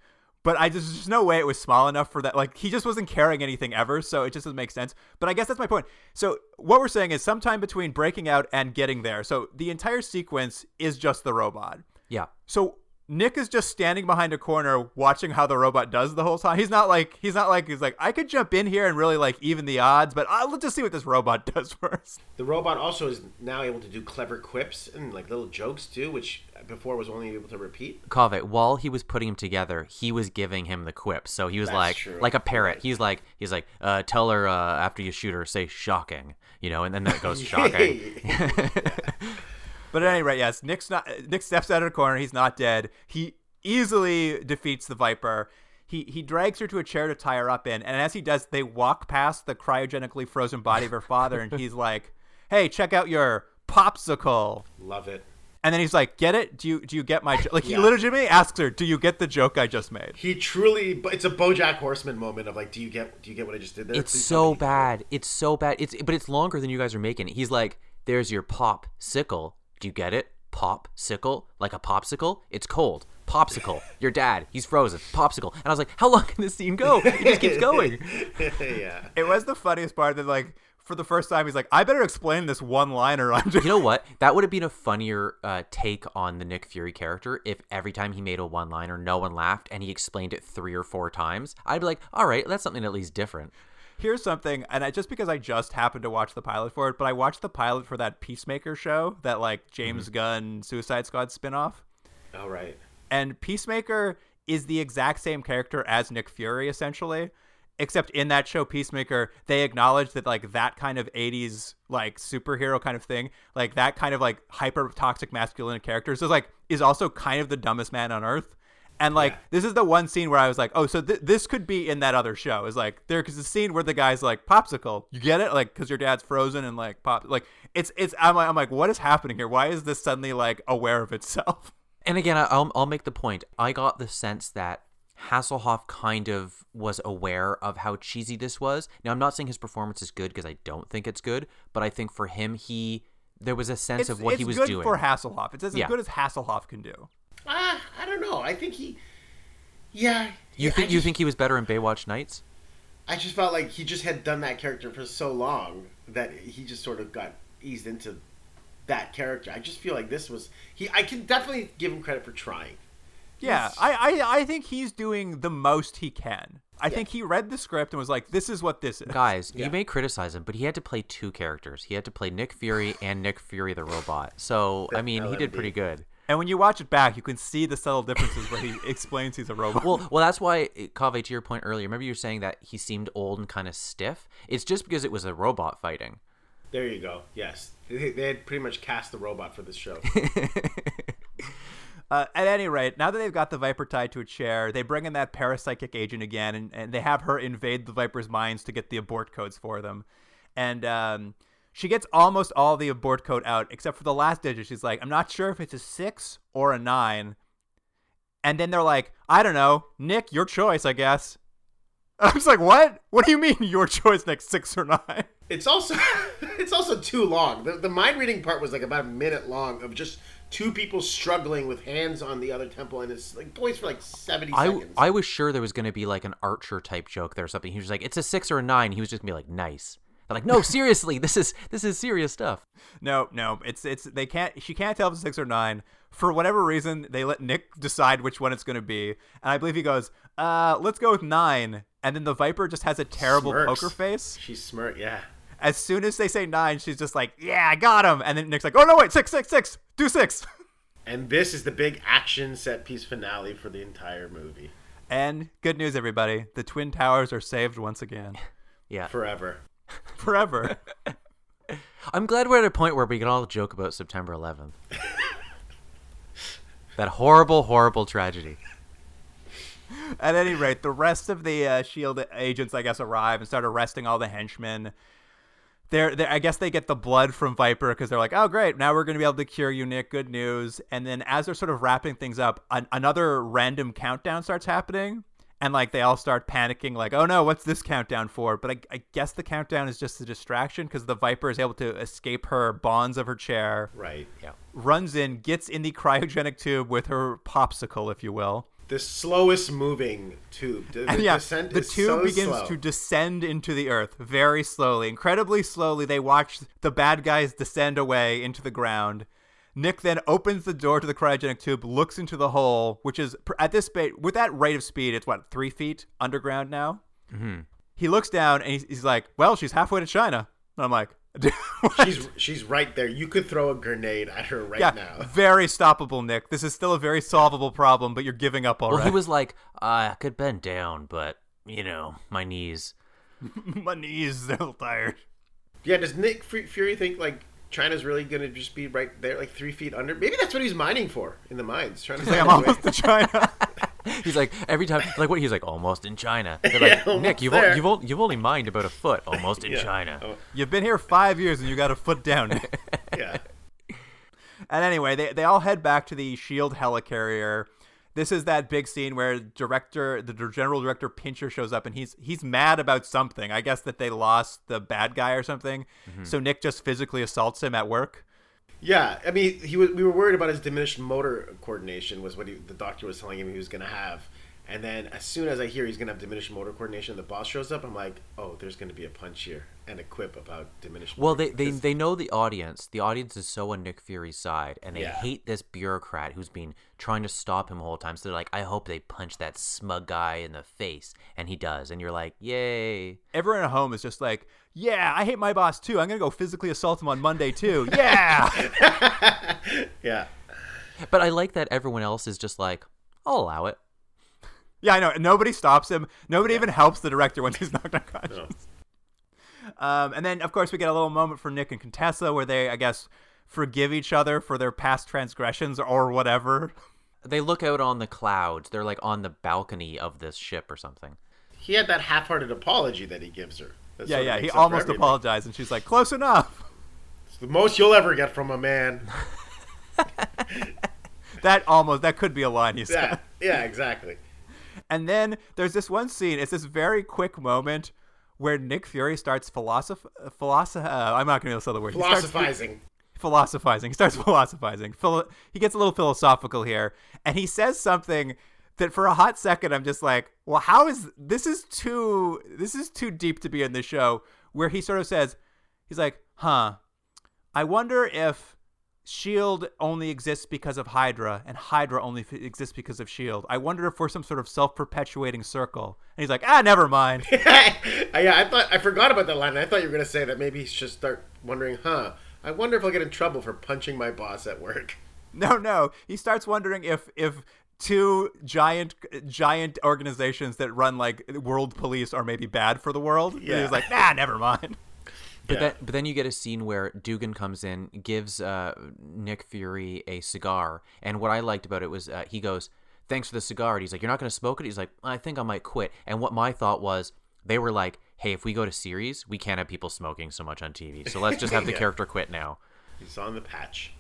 but I just there's no way it was small enough for that. Like he just wasn't carrying anything ever, so it just doesn't make sense. But I guess that's my point. So what we're saying is sometime between breaking out and getting there. So the entire sequence is just the robot. Yeah. So Nick is just standing behind a corner watching how the robot does the whole time. He's not like he's not like he's like I could jump in here and really like even the odds, but let's just see what this robot does first. The robot also is now able to do clever quips and like little jokes too, which before was only able to repeat. Kaveh, while he was putting him together, he was giving him the quips. So he was That's like, true. like a parrot. He's like, he's like, uh, tell her uh, after you shoot her, say shocking, you know, and then that goes shocking. But at any rate, yes, Nick's not. Nick steps out of the corner. He's not dead. He easily defeats the Viper. He he drags her to a chair to tie her up in, and as he does, they walk past the cryogenically frozen body of her father, and he's like, "Hey, check out your popsicle." Love it. And then he's like, "Get it? Do you do you get my jo-? like?" He Yeah. legitimately asks her, "Do you get the joke I just made?" He truly, but it's a BoJack Horseman moment of like, do you get, do you get what I just did there? It's Please so bad. It's so bad. It's but it's longer than you guys are making it. He's like, "There's your pop sickle. Do you get it? Pop sickle, like a popsicle. It's cold. Popsicle. Your dad. He's frozen. Popsicle." And I was like, "How long can this scene go? It just keeps going." yeah. It was the funniest part that like for the first time he's like, "I better explain this one liner." I'm just You know what? That would have been a funnier uh, take on the Nick Fury character if every time he made a one liner, no one laughed and he explained it three or four times. I'd be like, all right, that's something at least different. Here's something, and I, just because I just happened to watch the pilot for it, but I watched the pilot for that Peacemaker show, that like James mm-hmm. Gunn Suicide Squad spinoff, oh, right and Peacemaker is the exact same character as Nick Fury, essentially. Except in that show, Peacemaker, they acknowledge that like that kind of '80s like superhero kind of thing, like that kind of like hyper toxic masculine character, is like is also kind of the dumbest man on earth. And like Yeah. this is the one scene where I was like, oh, so th- this could be in that other show. Is like there because the scene where the guy's like popsicle, you get it, like because your dad's frozen and like pop, like it's it's I'm like, I'm like, what is happening here? Why is this suddenly like aware of itself? And again, I'll, I'll make the point. I got the sense that Hasselhoff kind of was aware of how cheesy this was. Now, I'm not saying his performance is good because I don't think it's good, but I think for him, he there was a sense it's, of what he was good doing. for Hasselhoff. It's as Yeah. good as Hasselhoff can do. Ah, I don't know. I think he. Yeah. you think I you think he was better in Baywatch Nights? I just felt like he just had done that character for so long that he just sort of got eased into that character. I just feel like this was he. I can definitely give him credit for trying. Yeah, He's- I, I I think he's doing the most he can. I think he read the script and was like, "This is what this is." Guys, Yeah. you may criticize him, but he had to play two characters. He had to play Nick Fury and Nick Fury the robot. So I mean, he did pretty good. And when you watch it back, you can see the subtle differences where he explains he's a robot. Well, well, that's why Kaveh. To your point earlier, remember you were saying that he seemed old and kind of stiff. It's just because it was a robot fighting. There you go. Yes, they, they had pretty much cast the robot for this show. Uh, at any rate, now that they've got the Viper tied to a chair, they bring in that parapsychic agent again, and, and they have her invade the Viper's minds to get the abort codes for them. And um, she gets almost all the abort code out, except for the last digit. She's like, I'm not sure if it's a six or a nine. And then they're like, I don't know, Nick, your choice, I guess. I was like, what? What do you mean your choice, Nick, six or nine? It's also it's also too long. The, the mind reading part was like about a minute long of just two people struggling with hands on the other temple, and it's like boys for like seventy I, seconds. I was sure there was going to be like an Archer type joke there or something. He was like, "It's a six or a nine. He was just gonna be like, "Nice." They're like, "No, seriously, this is this is serious stuff." No, no, it's it's they can't. She can't tell if it's six or nine. For whatever reason, they let Nick decide which one it's going to be, and I believe he goes, "Uh, let's go with nine. And then the Viper just has a terrible Smirks. poker face. She's smart, yeah. As soon as they say nine, she's just like, "Yeah, I got him." And then Nick's like, "Oh no, wait, six, six, six, do six. And this is the big action set piece finale for the entire movie. And good news, everybody, the Twin Towers are saved once again, Yeah, Forever. forever. I'm glad we're at a point where we can all joke about September 11th. that horrible, horrible tragedy. At any rate, the rest of the uh, Shield agents, I guess, arrive and start arresting all the henchmen. They're, they're I guess they get the blood from Viper because they're like, oh great, now we're going to be able to cure you, Nick. Good news. And then as they're sort of wrapping things up, an- another random countdown starts happening, and like they all start panicking, like, oh no, what's this countdown for? But I, I guess the countdown is just a distraction because the Viper is able to escape her bonds of her chair, Right. Yeah. runs in, gets in the cryogenic tube with her popsicle, if you will. The slowest moving tube. The, And yeah, descent the is tube so begins slow. to descend into the earth very slowly, incredibly slowly. They watch the bad guys descend away into the ground. Nick then opens the door to the cryogenic tube, looks into the hole, which is at this speed, with that rate of speed, it's what three feet underground now. Mm-hmm. He looks down and he's, he's like, "Well, she's halfway to China." And I'm like, what? She's she's right there. You could throw a grenade at her right yeah, now. very stoppable, Nick. This is still a very solvable problem, but you're giving up already. Well, already. he was like, uh, I could bend down, but, you know, my knees. My knees, they're a little tired. Yeah, does Nick Fury think like China's really gonna just be right there, like three feet under? Maybe that's what he's mining for in the mines. Trying to Like, find I'm his way- almost to China. He's like, every time, like, what? He's like, almost in China. They're like, Yeah, Nick, you've, o- you've, o- you've only mined about a foot, almost in Yeah. China. Oh, You've been here five years and you got a foot down. yeah. And anyway, they they all head back to the Shield helicarrier. This is that big scene where director, the general director Pincher shows up, and he's he's mad about something. I guess that they lost the bad guy or something. Mm-hmm. So Nick just physically assaults him at work. Yeah, I mean, he was. We were worried about his diminished motor coordination. Was what he, the doctor was telling him he was going to have. And then as soon as I hear he's going to have diminished motor coordination, the boss shows up. I'm like, oh, there's going to be a punch here and a quip about diminished. Well, motor- they, they they know the audience. The audience is so on Nick Fury's side, and they Yeah. hate this bureaucrat who's been trying to stop him the whole time. So they're like, I hope they punch that smug guy in the face, and he does. And you're like, yay! Everyone at home is just like, yeah, I hate my boss too. I'm gonna go physically assault him on Monday too. Yeah. yeah. But I like that everyone else is just like, I'll allow it. Yeah, I know. Nobody stops him. Nobody even helps the director when he's knocked unconscious. Um, and then, of course, we get a little moment for Nick and Contessa where they, I guess, forgive each other for their past transgressions or whatever. They look out on the clouds. They're like on the balcony of this ship or something. He had that half-hearted apology that he gives her. That Yeah, yeah. He makes up for almost everything. apologized, and she's like, "Close enough." It's the most you'll ever get from a man. That almost that could be a line he said. Yeah, yeah, exactly. And then there's this one scene. It's this very quick moment where Nick Fury starts philosoph philosoph. Uh, I'm not going to be able to say the word. He Philosophizing. philosophizing. He starts philosophizing. Philo- he gets a little philosophical here, and he says something that for a hot second I'm just like, well, how is this is too this is too deep to be in the show. Where he sort of says, he's like, huh, I wonder if Shield only exists because of Hydra, and Hydra only f- exists because of Shield. I wonder if we're some sort of self-perpetuating circle. And he's like, ah, never mind. yeah, I thought I forgot about that line. I thought you were gonna say that maybe he should start wondering, huh? I wonder if I'll get in trouble for punching my boss at work. No, no. He starts wondering if if two giant giant organizations that run like world police are maybe bad for the world. And Yeah. he's like, nah, never mind. But Yeah. then, but then you get a scene where Dugan comes in, gives uh, Nick Fury a cigar, and what I liked about it was uh, he goes, "Thanks for the cigar." And he's like, "You're not going to smoke it." He's like, "I think I might quit." And what my thought was, they were like, "Hey, if we go to series, we can't have people smoking so much on TV, so let's just have the Yeah. character quit now." He's on the patch.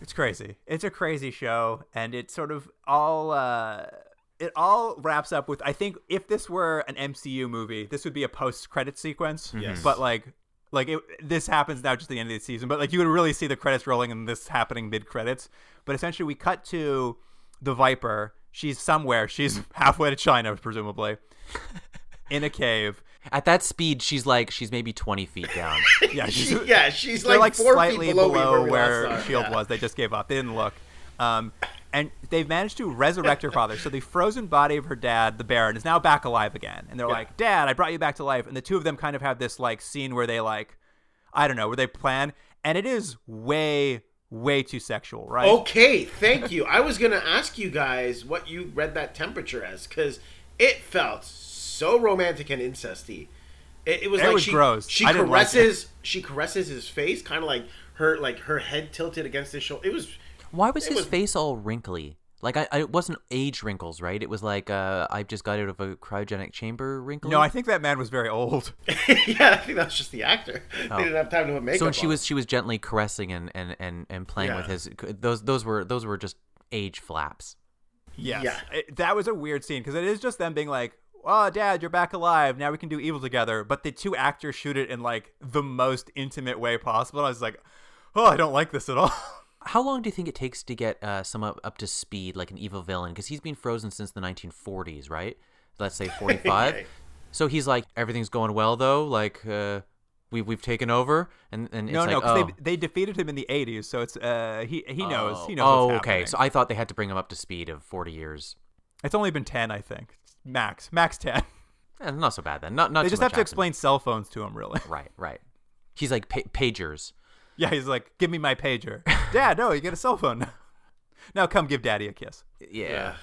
It's crazy. It's a crazy show, and it sort of all uh, it all wraps up with. I think if this were an MCU movie, this would be a post credit sequence. Yes. But like, like it, this happens now just at the end of the season. But like, you would really see the credits rolling and this happening mid credits. But essentially, we cut to the Viper. She's somewhere. She's halfway to China, presumably, in a cave. At that speed, she's like, she's maybe twenty feet down. Yeah, she's, She- yeah, she's like, like four slightly feet below, below, me where, we last. Shield Yeah. was. They just gave up. They didn't look. Um, and they've managed to resurrect her father. So the frozen body of her dad, the Baron, is now back alive again. And they're like, "Dad, I brought you back to life." And the two of them kind of have this like scene where they like, I don't know, where they plan, and it is way, way too sexual, right? Okay, thank you. I was gonna ask you guys what you read that temperature as, because it felt so romantic and incesty. It, it was It like was she gross. she didn't like caresses she caresses his face, kind of like her like her head tilted against his shoulder. It was Why was It his was- face all wrinkly? Like I, I, it wasn't age wrinkles, right? It was like uh, I just got out of a cryogenic chamber wrinkle. No, I think that man was very old. yeah. I think that was just the actor. Oh. They didn't have time to put makeup. so when she on. was she was gently caressing and and and, and playing with his those those were those were just age flaps. Yes. Yeah. It- that was a weird scene because it is just them being like, "Oh, Dad, you're back alive. Now we can do evil together." But the two actors shoot it in like the most intimate way possible. And I was like, "Oh, I don't like this at all." How long do you think it takes to get uh, someone up, to speed like an evil villain? Because he's been frozen since the 1940s, right? Let's say 45. So he's like, everything's going well though. Like uh, we we've taken over, and and it's no, like, no, because oh. they they defeated him in the '80s, so it's uh he he knows Oh. he knows. Oh, okay. happening. So I thought they had to bring him up to speed of 40 years. it's only been ten, I think, max max ten. Eh, not so bad then. Not not. they just have to happened. explain cell phones to him, really. Right, right. He's like pa- pagers. Yeah, he's like, "Give me my pager." Dad, no, you get a cell phone. now. now come give Daddy a kiss. Yeah. yeah.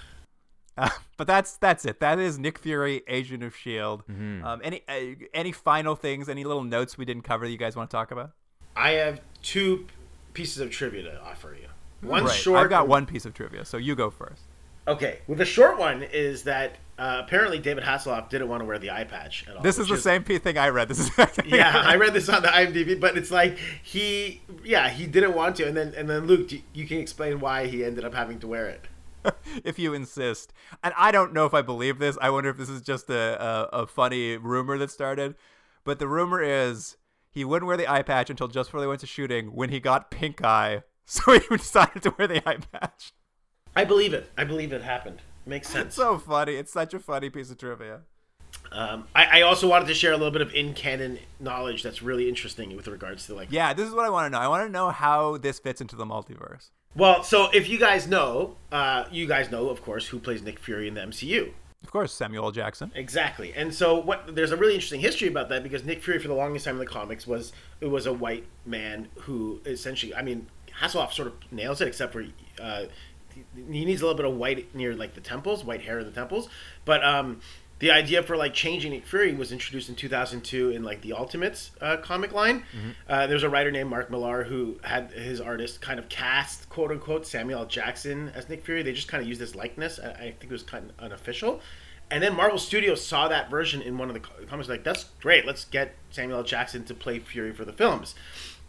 Uh, but that's that's it. That is Nick Fury, Agent of Shield. Mm-hmm. Um, any uh, any final things? Any little notes we didn't cover that you guys want to talk about? I have two pieces of trivia to offer you. One right. short. I've got one piece of trivia, so you go first. Okay. Well, the short one is that uh, apparently David Hasselhoff didn't want to wear the eye patch at all. This is the same thing I read. This is yeah, I read this on the IMDb, but it's like he, yeah, he didn't want to, and then and then Luke, you, you can explain why he ended up having to wear it. if you insist. And I don't know if I believe this. I wonder if this is just a, a, a funny rumor that started. But the rumor is he wouldn't wear the eye patch until just before they went to shooting when he got pink eye. So he decided to wear the eye patch. I believe it. I believe it happened. Makes sense. It's so funny. It's such a funny piece of trivia. Um, I, I also wanted to share a little bit of in canon knowledge that's really interesting with regards to like. Yeah, this is what I want to know. I want to know how this fits into the multiverse. Well, so if you guys know, uh, you guys know, of course, who plays Nick Fury in the MCU. Of course, Samuel L. Jackson. Exactly, and so what? There's a really interesting history about that because Nick Fury, for the longest time in the comics, was it was a white man who essentially, I mean, Hasselhoff sort of nails it, except for uh, he needs a little bit of white near like the temples, white hair in the temples. But um, the idea for like changing Nick Fury was introduced in 2002 in like the Ultimates uh, comic line. Uh, there's a writer named Mark Millar who had his artist kind of cast quote unquote Samuel L. Jackson as Nick Fury. They just kind of used his likeness. I, I think it was kind of unofficial. And then Marvel Studios saw that version in one of the comics, like that's great. Let's get Samuel L. Jackson to play Fury for the films.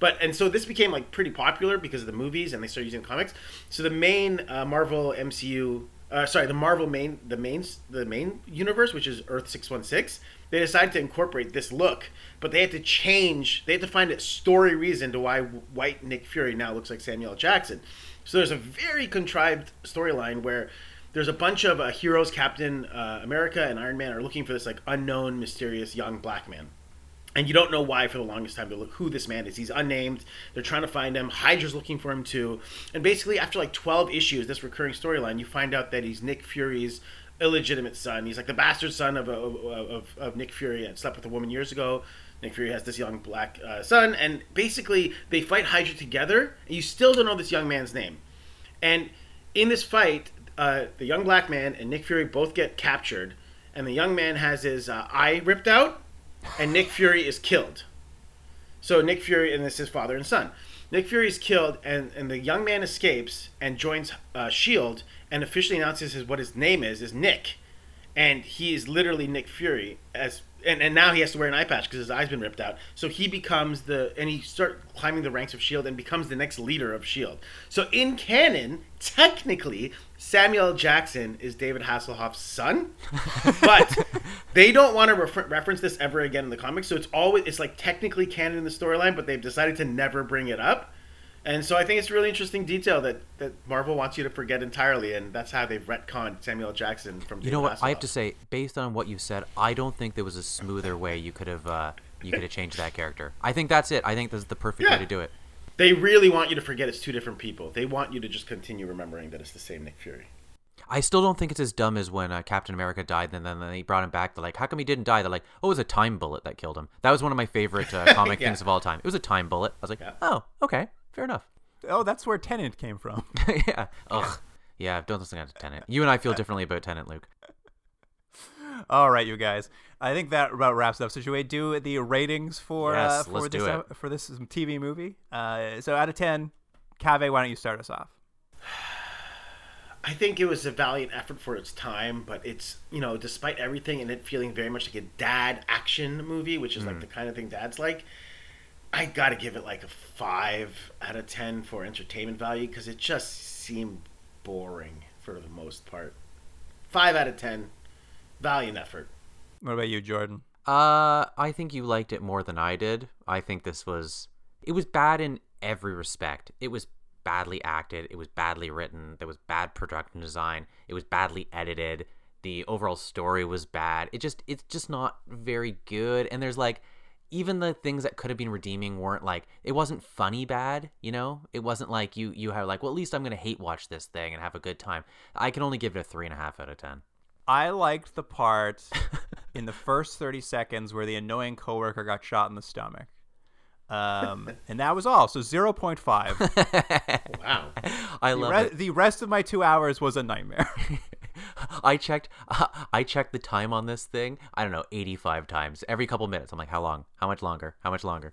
But and so this became like pretty popular because of the movies, and they started using comics. So the main uh, Marvel MCU, uh, sorry, the Marvel main, the main, the main universe, which is Earth six one six, they decided to incorporate this look, but they had to change. They had to find a story reason to why White Nick Fury now looks like Samuel Jackson. So there's a very contrived storyline where there's a bunch of uh, heroes, Captain uh, America and Iron Man, are looking for this like unknown, mysterious young black man and you don't know why for the longest time look who this man is. He's unnamed. They're trying to find him. Hydra's looking for him too. And basically, after like twelve issues, this recurring storyline, you find out that he's Nick Fury's illegitimate son. He's like the bastard son of, of, of, of Nick Fury and slept with a woman years ago. Nick Fury has this young black uh, son, and basically they fight Hydra together. And you still don't know this young man's name. And in this fight, uh, the young black man and Nick Fury both get captured, and the young man has his uh, eye ripped out and Nick Fury is killed. So Nick Fury and this is father and son. Nick Fury is killed, and, and the young man escapes and joins uh, Shield, and officially announces his, what his name is is Nick, and he is literally Nick Fury as. And, and now he has to wear an eye patch because his eye's been ripped out. So he becomes the and he start climbing the ranks of Shield and becomes the next leader of Shield. So in canon, technically, Samuel Jackson is David Hasselhoff's son, but they don't want to refer- reference this ever again in the comics. So it's always it's like technically canon in the storyline, but they've decided to never bring it up. And so I think it's a really interesting detail that, that Marvel wants you to forget entirely, and that's how they've retconned Samuel Jackson from. You know what? I have to say, based on what you said, I don't think there was a smoother way you could have uh, you could have changed that character. I think that's it. I think this is the perfect Yeah. way to do it. They really want you to forget it's two different people. They want you to just continue remembering that it's the same Nick Fury. I still don't think it's as dumb as when uh, Captain America died, and then they brought him back. They're like, "How come he didn't die?" They're like, "Oh, it was a time bullet that killed him." That was one of my favorite uh, comic Yeah. things of all time. It was a time bullet. I was like, Yeah. "Oh, okay, fair enough." Oh, that's where Tenet came from. yeah. Ugh. Yeah. Don't listen to Tenet. You and I feel differently about Tenet, Luke. All right, you guys. I think that about wraps up. So should we do the ratings for uh, for this uh, for this TV movie? Uh, so out of ten, Kaveh, why don't you start us off? I think it was a valiant effort for its time, but it's you know, despite everything and it feeling very much like a dad action movie, which is like the kind of thing dads like, I gotta give it like a five out of ten for entertainment value because it just seemed boring for the most part. Five out of ten, valiant effort. What about you, Jordan? Uh, I think you liked it more than I did. I think this was it was bad in every respect. It was badly acted, it was badly written, there was bad production design, it was badly edited, the overall story was bad. It just it's just not very good and there's like even the things that could have been redeeming weren't like it wasn't funny bad, you know? It wasn't like you you have like, well at least I'm gonna hate watch this thing and have a good time. I can only give it a three and a half out of ten. I liked the part in the first 30 seconds where the annoying coworker got shot in the stomach. Um, and that was all. So 0.5. Wow. I The, love re- it. the rest of my two hours was a nightmare. I checked I checked the time on this thing. I don't know, 85 times. Every couple minutes. I'm like, how long? How much longer? How much longer?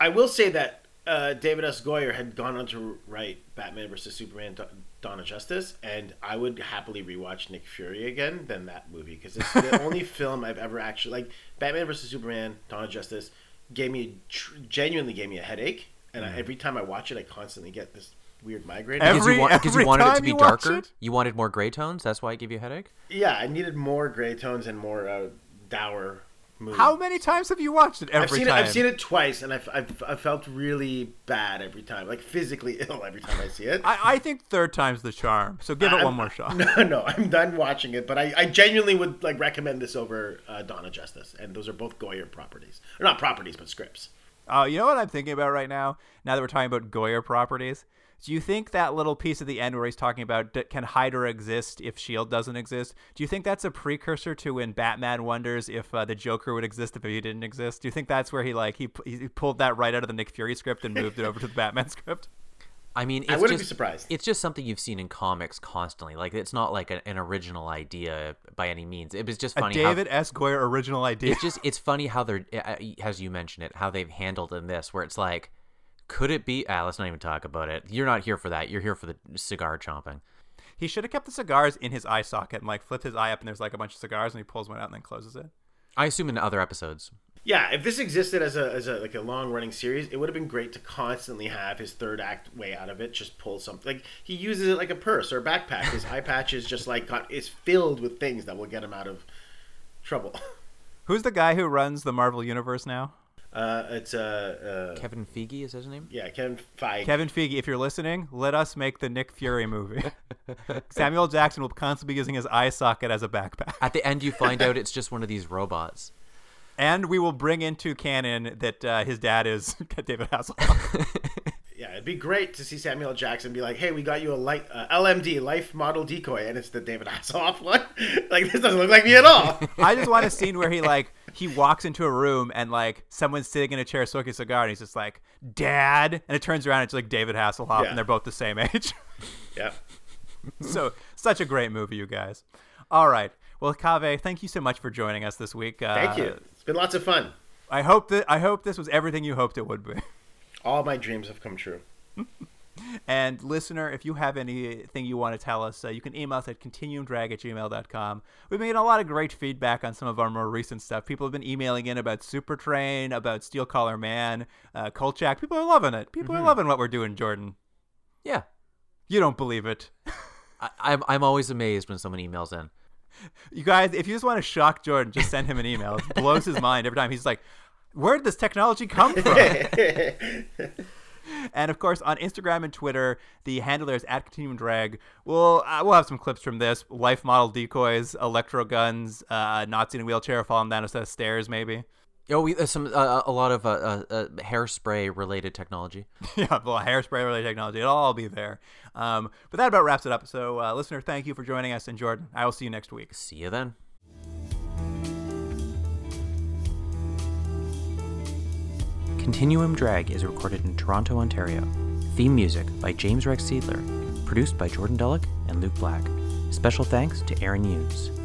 I will say that uh, David S. Goyer had gone on to write Batman vs Superman: Da- Dawn of Justice, and I would happily rewatch Nick Fury again than that movie because it's the only film I've ever actually like. Batman vs Superman: Dawn of Justice gave me tr- genuinely gave me a headache, and I, every time I watch it, I constantly get this weird migraine. Every- Because you, want, because you every wanted it to be you darker. it? You wanted more gray tones. That's why it gave you a headache. yeah, I needed more gray tones and more uh, dour mood. How many times have you watched it? Every I've seen time. it. I've seen it twice, and I've, I've, I've felt really bad every time, like physically ill every time I see it. I, I think third time's the charm. So give it I'm- one more shot. No, no, I'm done watching it, but I, I genuinely would like recommend this over uh, Dawn of Justice, and those are both Goyer properties, or not properties, but scripts. Oh, you know what I'm thinking about right now? Now that we're talking about Goyer properties, do you think that little piece at the end where he's talking about d- can Hydra exist if Shield doesn't exist? Do you think that's a precursor to when Batman wonders if uh, the Joker would exist if he didn't exist? Do you think that's where he like he, p- he pulled that right out of the Nick Fury script and moved it over to the Batman script? I mean, it's I wouldn't be just, surprised. It's just something you've seen in comics constantly. Like it's not like a, an original idea by any means. It was just A funny. how- David S. Goyer original idea. it's just it's funny how they're uh, as you mentioned it how they've handled in this where it's like could it be ah let's not even talk about it you're not here for that you're here for the cigar chomping he should have kept the cigars in his eye socket and like flipped his eye up and there's like a bunch of cigars and he pulls one out and then closes it. i assume in other episodes Yeah, if this existed as a, as a like a long running series, it would have been great to constantly have his third act way out of it. Just pull something like he uses it like a purse or a backpack. His eye patch is just like got is filled with things that will get him out of trouble. Who's the guy who runs the Marvel universe now? Uh, it's uh, uh kevin feige is that his name yeah Kevin Feige. Kevin Feige, if you're listening, let us make the Nick Fury movie. Samuel Jackson will constantly be using his eye socket as a backpack. at the end you find out it's just one of these robots And we will bring into canon that uh, his dad is David Hasselhoff. Yeah, it'd be great to see Samuel Jackson be like, "Hey, we got you a light uh, LMD life model decoy, and it's the David Hasselhoff one. like this doesn't look like me at all." I just want a scene where he like he walks into a room and like someone's sitting in a chair smoking a cigar and he's just like, "Dad," and it turns around and it's like David Hasselhoff Yeah. and they're both the same age. yeah. so such a great movie, you guys. All right, well, Kaveh, thank you so much for joining us this week. Uh, Thank you. It's been lots of fun. I hope that I hope this was everything you hoped it would be. All my dreams have come true. And listener, if you have anything you want to tell us, uh, you can email us at continuumdrag at gmail.com. We've been getting a lot of great feedback on some of our more recent stuff. People have been emailing in about Super Train, about Steel Collar Man, uh, Kolchak. People are loving it. People are loving what we're doing, Jordan. yeah You don't believe it. I, I'm, I'm always amazed when someone emails in You guys, if you just want to shock Jordan, just send him an email. It blows his mind every time. He's like, where did this technology come from? and of course, on Instagram and Twitter, the handler is at Continuum Drag. We'll, uh, we'll have some clips from this life model decoys, electro guns, uh, Nazi in a wheelchair falling down a set of stairs, maybe. oh we, uh, some uh, a lot of uh, uh, uh, hairspray related technology yeah, well, hairspray related technology. It'll all be there. Um, but that about wraps it up. So, uh, listener, thank you for joining us. And Jordan, I will see you next week. see you then Continuum Drag is recorded in Toronto, Ontario. Theme music by James Rex Seidler. Produced by Jordan Dullock and Luke Black. Special thanks to Aaron Hughes.